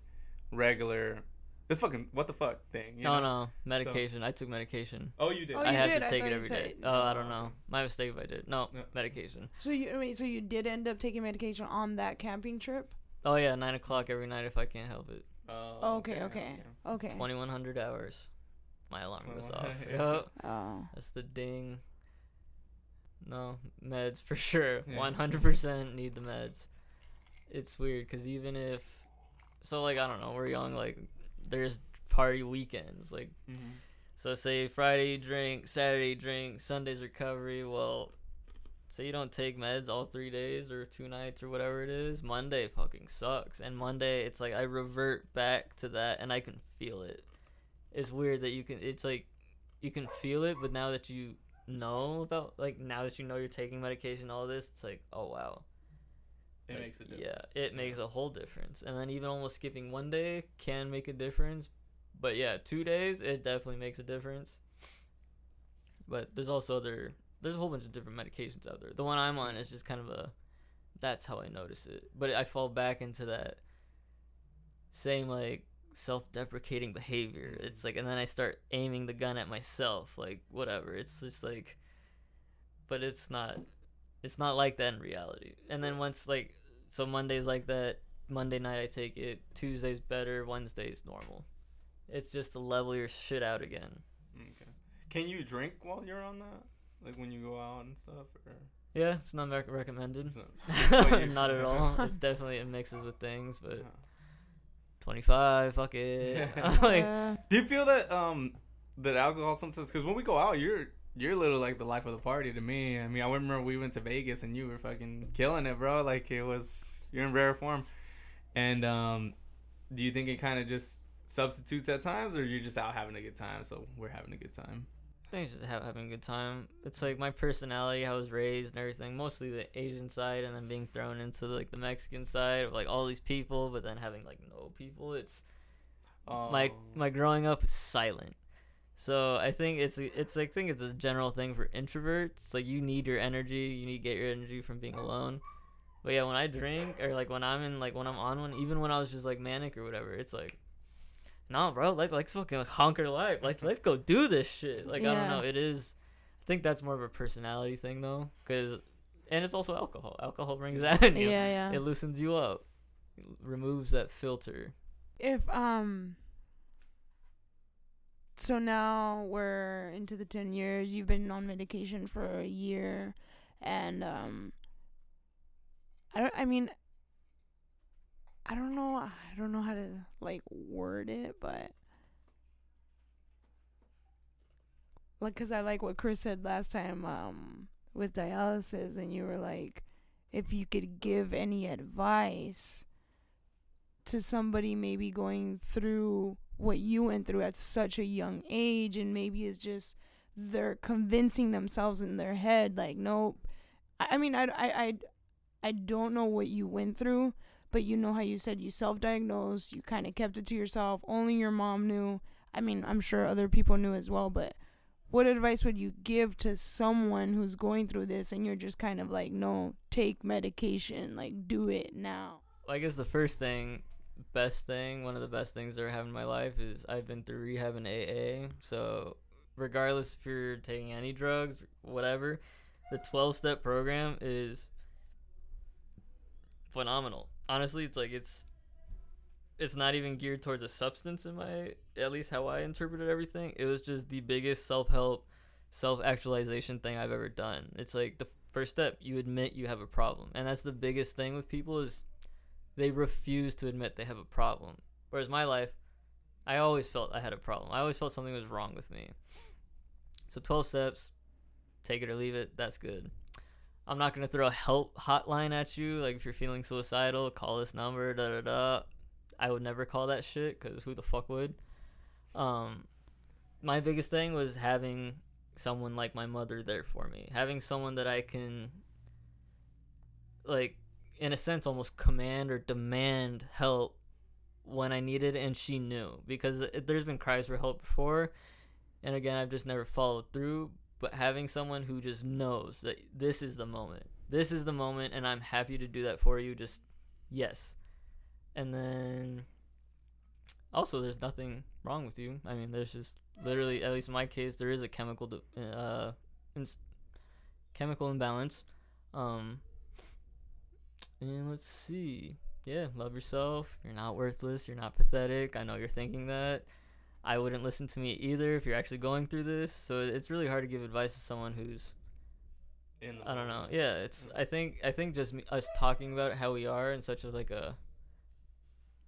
regular. This fucking what the fuck thing? You no know? no medication i took medication Oh, you did. Oh, I had did? to take it you every day. said- Oh, I don't oh, know. My mistake if I did. No, No. medication. So you wait, so you did end up taking medication on that camping trip? Oh yeah, nine o'clock every night if I can't help it. Oh, Oh, okay, okay, okay. Twenty one hundred hours. my alarm goes Oh, off. yeah. Yup. Oh. That's the ding. No, meds for sure. One hundred percent need the meds. It's weird because even if, so like I don't know, we're young. Like there's party weekends. Like Mm-hmm. so, say Friday you drink, Saturday drink, Sunday's recovery. Well, say you don't take meds all three days or two nights or whatever it is. Monday fucking sucks, and Monday it's like I revert back to that, and I can feel it. It's weird that you can. It's like you can feel it, but now that you know about like now that you know you're taking medication, all this, it's like oh wow. It Like, makes a difference. Yeah, it makes a whole difference. And then even almost skipping one day can make a difference. But yeah, two days it definitely makes a difference. But there's also other there's a whole bunch of different medications out there. The one I'm on is just kind of a that's how I notice it. But I fall back into that same like self-deprecating behavior. Mm-hmm. It's like and then I start aiming the gun at myself like whatever. It's just like but it's not it's not like that in reality. And then once like so Monday's like that, Monday night I take it, Tuesday's better, Wednesday's normal. It's just to level your shit out again. Okay. Can you drink while you're on that? Like when you go out and stuff, or Yeah, it's not rec- recommended. So- not at all. It's definitely it mixes with things, but 25, fuck it. Yeah. like Do you feel that um that alcohol sometimes? Because when we go out, you're you're literally like the life of the party to me. I mean, I remember we went to Vegas and you were fucking killing it, bro. Like it was you're in rare form. And um, do you think it kind of just substitutes at times, or you're just out having a good time? So we're having a good time. I think it's just have, having a good time. It's like my personality, how I was raised and everything. Mostly the Asian side, and then being thrown into like the Mexican side of like all these people, but then having like no people. It's my Oh. my growing up is silent. So I think it's it's I think it's a general thing for introverts. Like you need your energy, you need to get your energy from being alone. But yeah, when I drink or like when I'm in like when I'm on one, even when I was just like manic or whatever, it's like, no, bro, like like fucking like, honker life, like let's go do this shit. Like I don't know, it is. I think that's more of a personality thing though, because and it's also alcohol. Alcohol brings that in you. yeah, yeah. It loosens you up, it removes that filter. if um so now we're into the 10 years. You've been on medication for a year and um i don't i mean i don't know i don't know how to like word it but like cuz i like what chris said last time um with dialysis and you were like if you could give any advice to somebody maybe going through what you went through at such a young age and maybe it's just they're convincing themselves in their head like nope. I, mean I, I i i don't know what you went through but you know how you said you self-diagnosed you kind of kept it to yourself only your mom knew. I mean i'm sure other people knew as well but what advice would you give to someone who's going through this and you're just kind of like no take medication like do it now? I guess the first thing, best thing, one of the best things that I have in my life is I've been through rehab and AA. So, regardless if you're taking any drugs, whatever, the 12 step program is phenomenal. Honestly, it's like it's it's not even geared towards a substance in my at least how I interpreted everything. It was just the biggest self-help, self-actualization thing I've ever done. It's like the first step, you admit you have a problem. And that's the biggest thing with people is they refuse to admit they have a problem. Whereas my life, I always felt I had a problem. I always felt something was wrong with me. So 12 steps, take it or leave it, that's good. I'm not going to throw a help hotline at you. Like, if you're feeling suicidal, call this number, da da da. I would never call that shit because who the fuck would? Um, my biggest thing was having someone like my mother there for me. Having someone that I can, like, in a sense, almost command or demand help when I needed and she knew because there's been cries for help before, and again, I've just never followed through. But having someone who just knows that this is the moment, this is the moment, and I'm happy to do that for you. Just yes, and then also there's nothing wrong with you. I mean, there's just literally, at least in my case, there is a chemical, uh, chemical imbalance. Um, and let's see. Yeah, love yourself. You're not worthless. You're not pathetic. I know you're thinking that. I wouldn't listen to me either if you're actually going through this. So it's really hard to give advice to someone who's In the I don't know. Yeah, it's I think I think just me, us talking about how we are in such a like a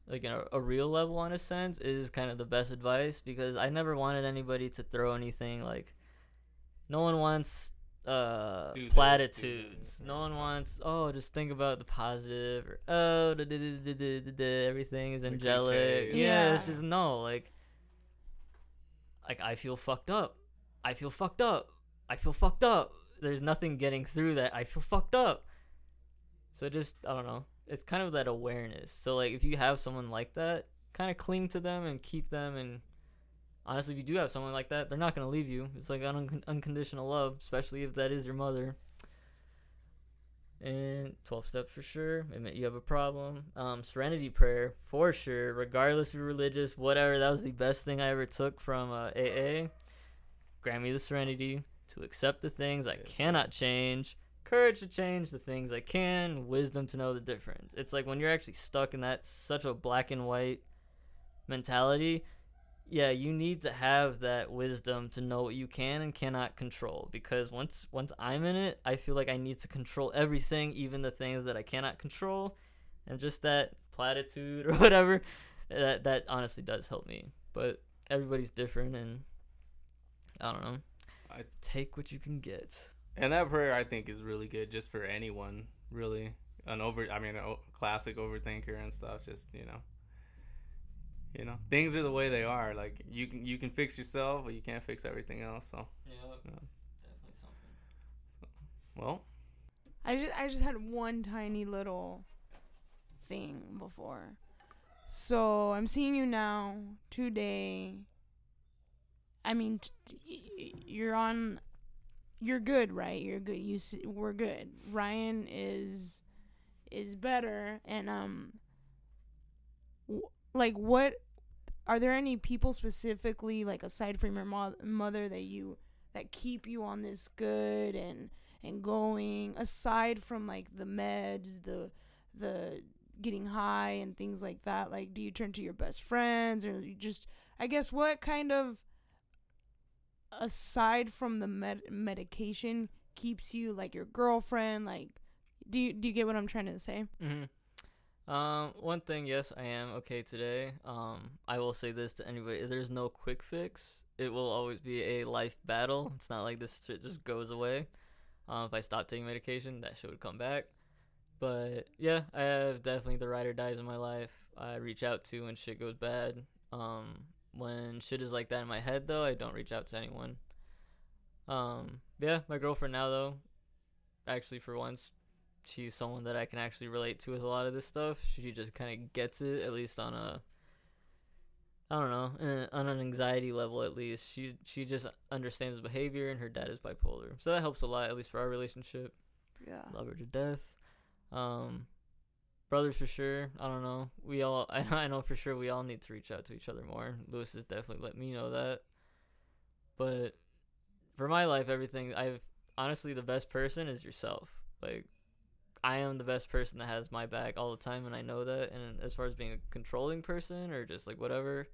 like a, a real level in a sense is kind of the best advice because I never wanted anybody to throw anything like no one wants uh Do platitudes. No one wants oh just think about the positive or oh da, da, da, da, da, da, da, everything is angelic. cliches. Yeah, it's just no like like I feel fucked up. I feel fucked up. I feel fucked up. There's nothing getting through that. I feel fucked up. So just I don't know. It's kind of that awareness. So like if you have someone like that, kind of cling to them and keep them and honestly if you do have someone like that, they're not going to leave you. It's like un- unconditional love, especially if that is your mother. And 12 steps for sure. Admit you have a problem. Um, serenity prayer for sure, regardless of your religious, whatever. That was the best thing I ever took from uh, AA. Grant me the serenity to accept the things I cannot change, courage to change the things I can, wisdom to know the difference. It's like when you're actually stuck in that such a black and white mentality, yeah, you need to have that wisdom to know what you can and cannot control because once once I'm in it, I feel like I need to control everything, even the things that I cannot control. And just that platitude or whatever, that that honestly does help me. But everybody's different and I don't know. I- take what you can get. And that prayer I think is really good just for anyone, really. An over I mean a classic overthinker and stuff just, you know. You know, things are the way they are. Like you can you can fix yourself, but you can't fix everything else. So, Yeah, Yeah. definitely something. so, well, I just I just had one tiny little thing before. So I'm seeing you now today. I mean, t- t- you're on. You're good, right? You're good. You s- we're good. Ryan is is better, and um, w- like what are there any people specifically like aside from your mo- mother that you that keep you on this good and and going aside from like the meds the the getting high and things like that? Like do you turn to your best friends or you just i guess what kind of aside from the med- medication keeps you like your girlfriend? Like do you do you get what i'm trying to say? Hmm Um, one thing, yes, I am okay today. Um, I will say this to anybody: there's no quick fix. It will always be a life battle. It's not like this shit just goes away. Um, if I stop taking medication, that shit would come back. But yeah, I have definitely the ride or dies in my life. I reach out to when shit goes bad. Um, when shit is like that in my head, though, I don't reach out to anyone. Um, yeah, my girlfriend now, though, actually for once, she's someone that I can actually relate to with a lot of this stuff. She just kind of gets it, at least on a, I don't know, eh, on an anxiety level at least. She she just understands the behavior, and her dad is bipolar, so that helps a lot, at least for our relationship. yeah Love her to death. Um, brothers for sure. I don't know. We all I I know for sure we all need to reach out to each other more. Lewis has definitely let me know that. But for my life, everything I've honestly the best person is yourself. Like I am the best person that has my back all the time, and I know that. And as far as being a controlling person or just like whatever,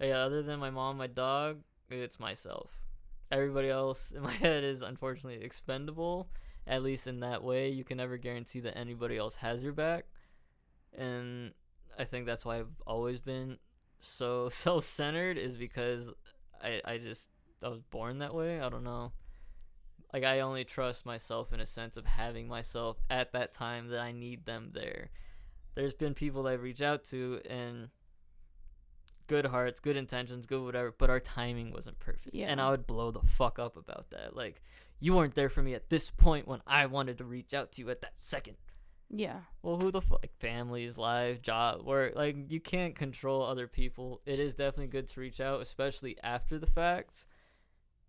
yeah. Other than my mom, my dog, it's myself. Everybody else in my head is unfortunately expendable. At least in that way, you can never guarantee that anybody else has your back. And I think that's why I've always been so self-centered is because I I just I was born that way. I don't know. Like I only trust myself in a sense of having myself at that time that I need them there. There's been people that I reach out to and good hearts, good intentions, good whatever, but our timing wasn't perfect. Yeah. And I would blow the fuck up about that. Like you weren't there for me at this point when I wanted to reach out to you at that second. yeah Well, who the fuck? Like families, life, job, work. Like you can't control other people. It is definitely good to reach out, especially after the fact,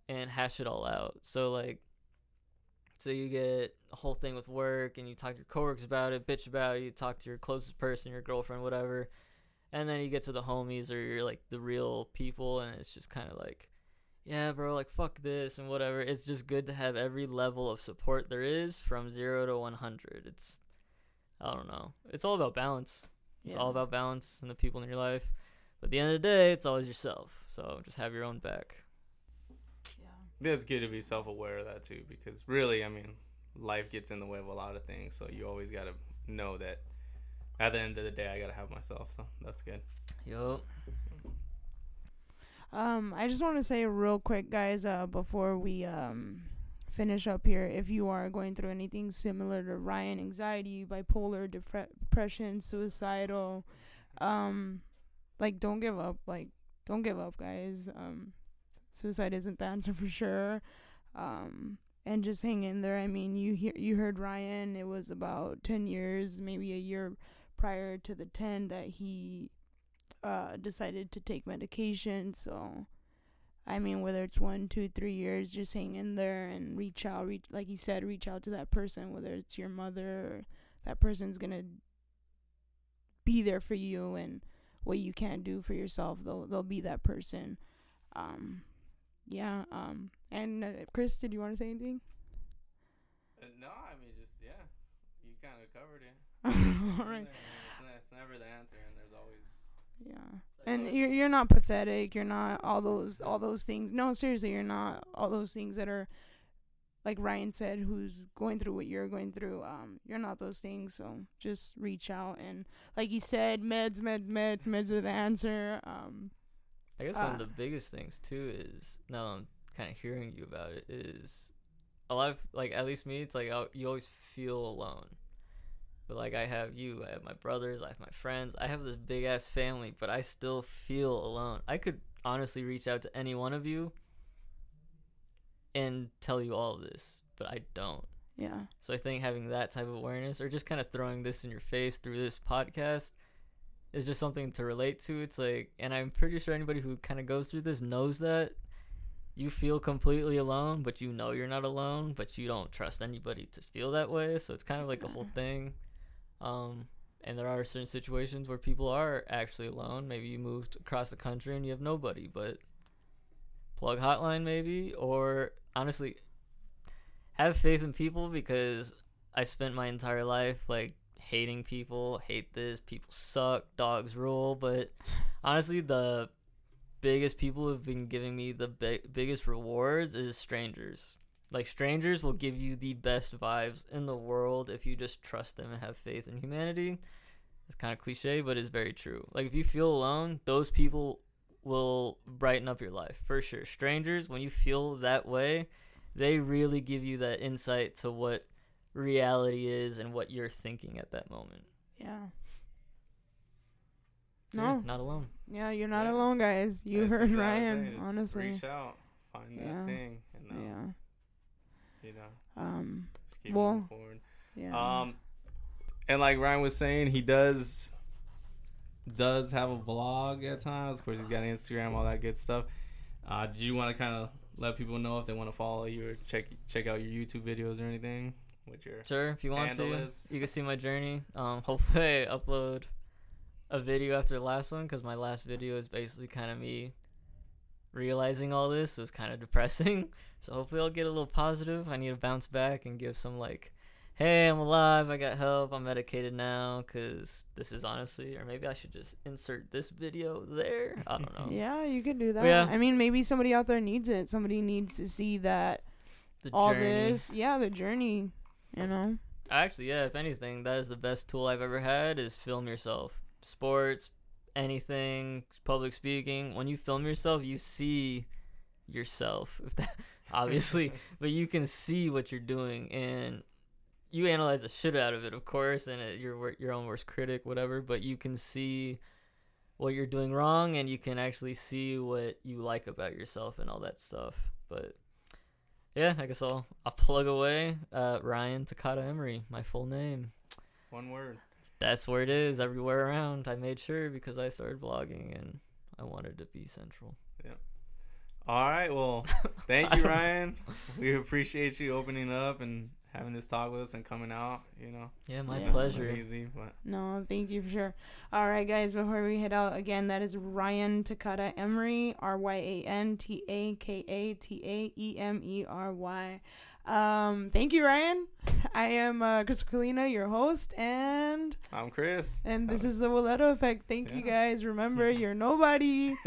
and hash it all out. So like, so you get a whole thing with work, and you talk to your coworkers about it, bitch about it. You talk to your closest person, your girlfriend, whatever, and then you get to the homies or you're like the real people, and it's just kind of like. Yeah, bro, like fuck this and whatever. It's just good to have every level of support there is from 0 to 100. It's I don't know. It's all about balance. It's all about balance and the people in your life. But at the end of the day, it's always yourself. So just have your own back. Yeah. It's good to be self aware of that too, because really, I mean, life gets in the way of a lot of things. So you always got to know that at the end of the day, I got to have myself. So that's good. Yup. Um, I just want to say real quick, guys, uh, before we um finish up here, if you are going through anything similar to Ryan, anxiety, bipolar, depre- depression, suicidal, um, like don't give up. Like don't give up, guys. Um, suicide isn't the answer for sure. Um, and just hang in there. I mean, you hear you heard Ryan. It was about ten years, maybe a year prior to the ten that he uh decided to take medication. So, I mean, whether it's one, two, three years, just hang in there and reach out. Reach like he said, reach out to that person. Whether it's your mother, that person's gonna be there for you and what you can't do for yourself. They'll they'll be that person. Um, yeah. Um, and uh, Chris, did you want to say anything? Uh, no, I mean, just yeah, you kind of covered it. All right. It's, it's never the answer, and there's always Yeah. And you're you're not pathetic. You're not all those all those things. No, seriously, you're not all those things that are like Ryan said who's going through what you're going through. Um you're not those things. So just reach out and like he said meds meds meds meds are the answer. Um I guess one Uh, of the biggest things too is now that I'm kind of hearing you about it is a lot of like at least me it's like i you always feel alone. But like I have you, I have my brothers, I have my friends, I have this big ass family, but I still feel alone. I could honestly reach out to any one of you and tell you all of this, but I don't. yeah. So I think having that type of awareness or just kind of throwing this in your face through this podcast is just something to relate to. It's like, and I'm pretty sure anybody who kind of goes through this knows that you feel completely alone, but you know you're not alone, but you don't trust anybody to feel that way. So it's kind of like a whole thing. Um, and there are certain situations where people are actually alone. Maybe you moved across the country and you have nobody, but plug hotline maybe, or honestly, have faith in people because I spent my entire life like hating people, hate this, people suck, dogs rule. But honestly, the biggest people who've been giving me the bi- biggest rewards is strangers. Like strangers will give you the best vibes in the world if you just trust them and have faith in humanity. It's kind of cliche, but it's very true. Like if you feel alone, those people will brighten up your life for sure. Strangers, when you feel that way, they really give you that insight to what reality is and what you're thinking at that moment. Yeah. So, yeah, No. not alone. Yeah, you're not Yeah. alone, guys. You That's heard just what I was Ryan, honestly. reach out, find Yeah. that thing, and uh, Yeah. you know, Um just keep Well, moving forward. yeah. Um, and like Ryan was saying, he does does have a vlog at times. Of course, he's got Instagram, all that good stuff. Uh, do you want to kind of let people know if they want to follow you or check check out your YouTube videos or anything? What your Sure, if you want to, is- you can see my journey. Um, hopefully, I upload a video after the last one because my last video is basically kind of me realizing all this. It was kind of depressing. So hopefully, I'll get a little positive. I need to bounce back and give some like, "Hey, I'm alive. I got help. I'm medicated now." Because this is honestly, or maybe I should just insert this video there. I don't know. yeah, you could do that. yeah. I mean, maybe somebody out there needs it. Somebody needs to see that The all journey. this. Yeah, the journey. You know. Actually, yeah, if anything, that is the best tool I've ever had is film yourself. Sports, anything, public speaking. When you film yourself, you see yourself. If that obviously, but you can see what you're doing and you analyze the shit out of it, of course, and uh, it, you're your own worst critic, whatever, but you can see what you're doing wrong and you can actually see what you like about yourself and all that stuff. But yeah, I guess I'll I'll plug away. Uh, Ryan Takata Emery, my full name. one word? That's where it is everywhere around. I made sure because I started vlogging and I wanted to be central. Yeah. All right. Well, thank you, Ryan. We appreciate you opening up and having this talk with us and coming out. You know, Yeah, my Yeah. Pleasure. Easy, but No, thank you for sure. All right, guys, before we head out again, that is Ryan Takata Emery, R Y A N T A K A T A E M E R Y. Um, thank you, Ryan. I am uh, Krystal Kalina, your host, and I'm Chris. And this is the Willeto Effect. Thank you guys. Remember, you're nobody.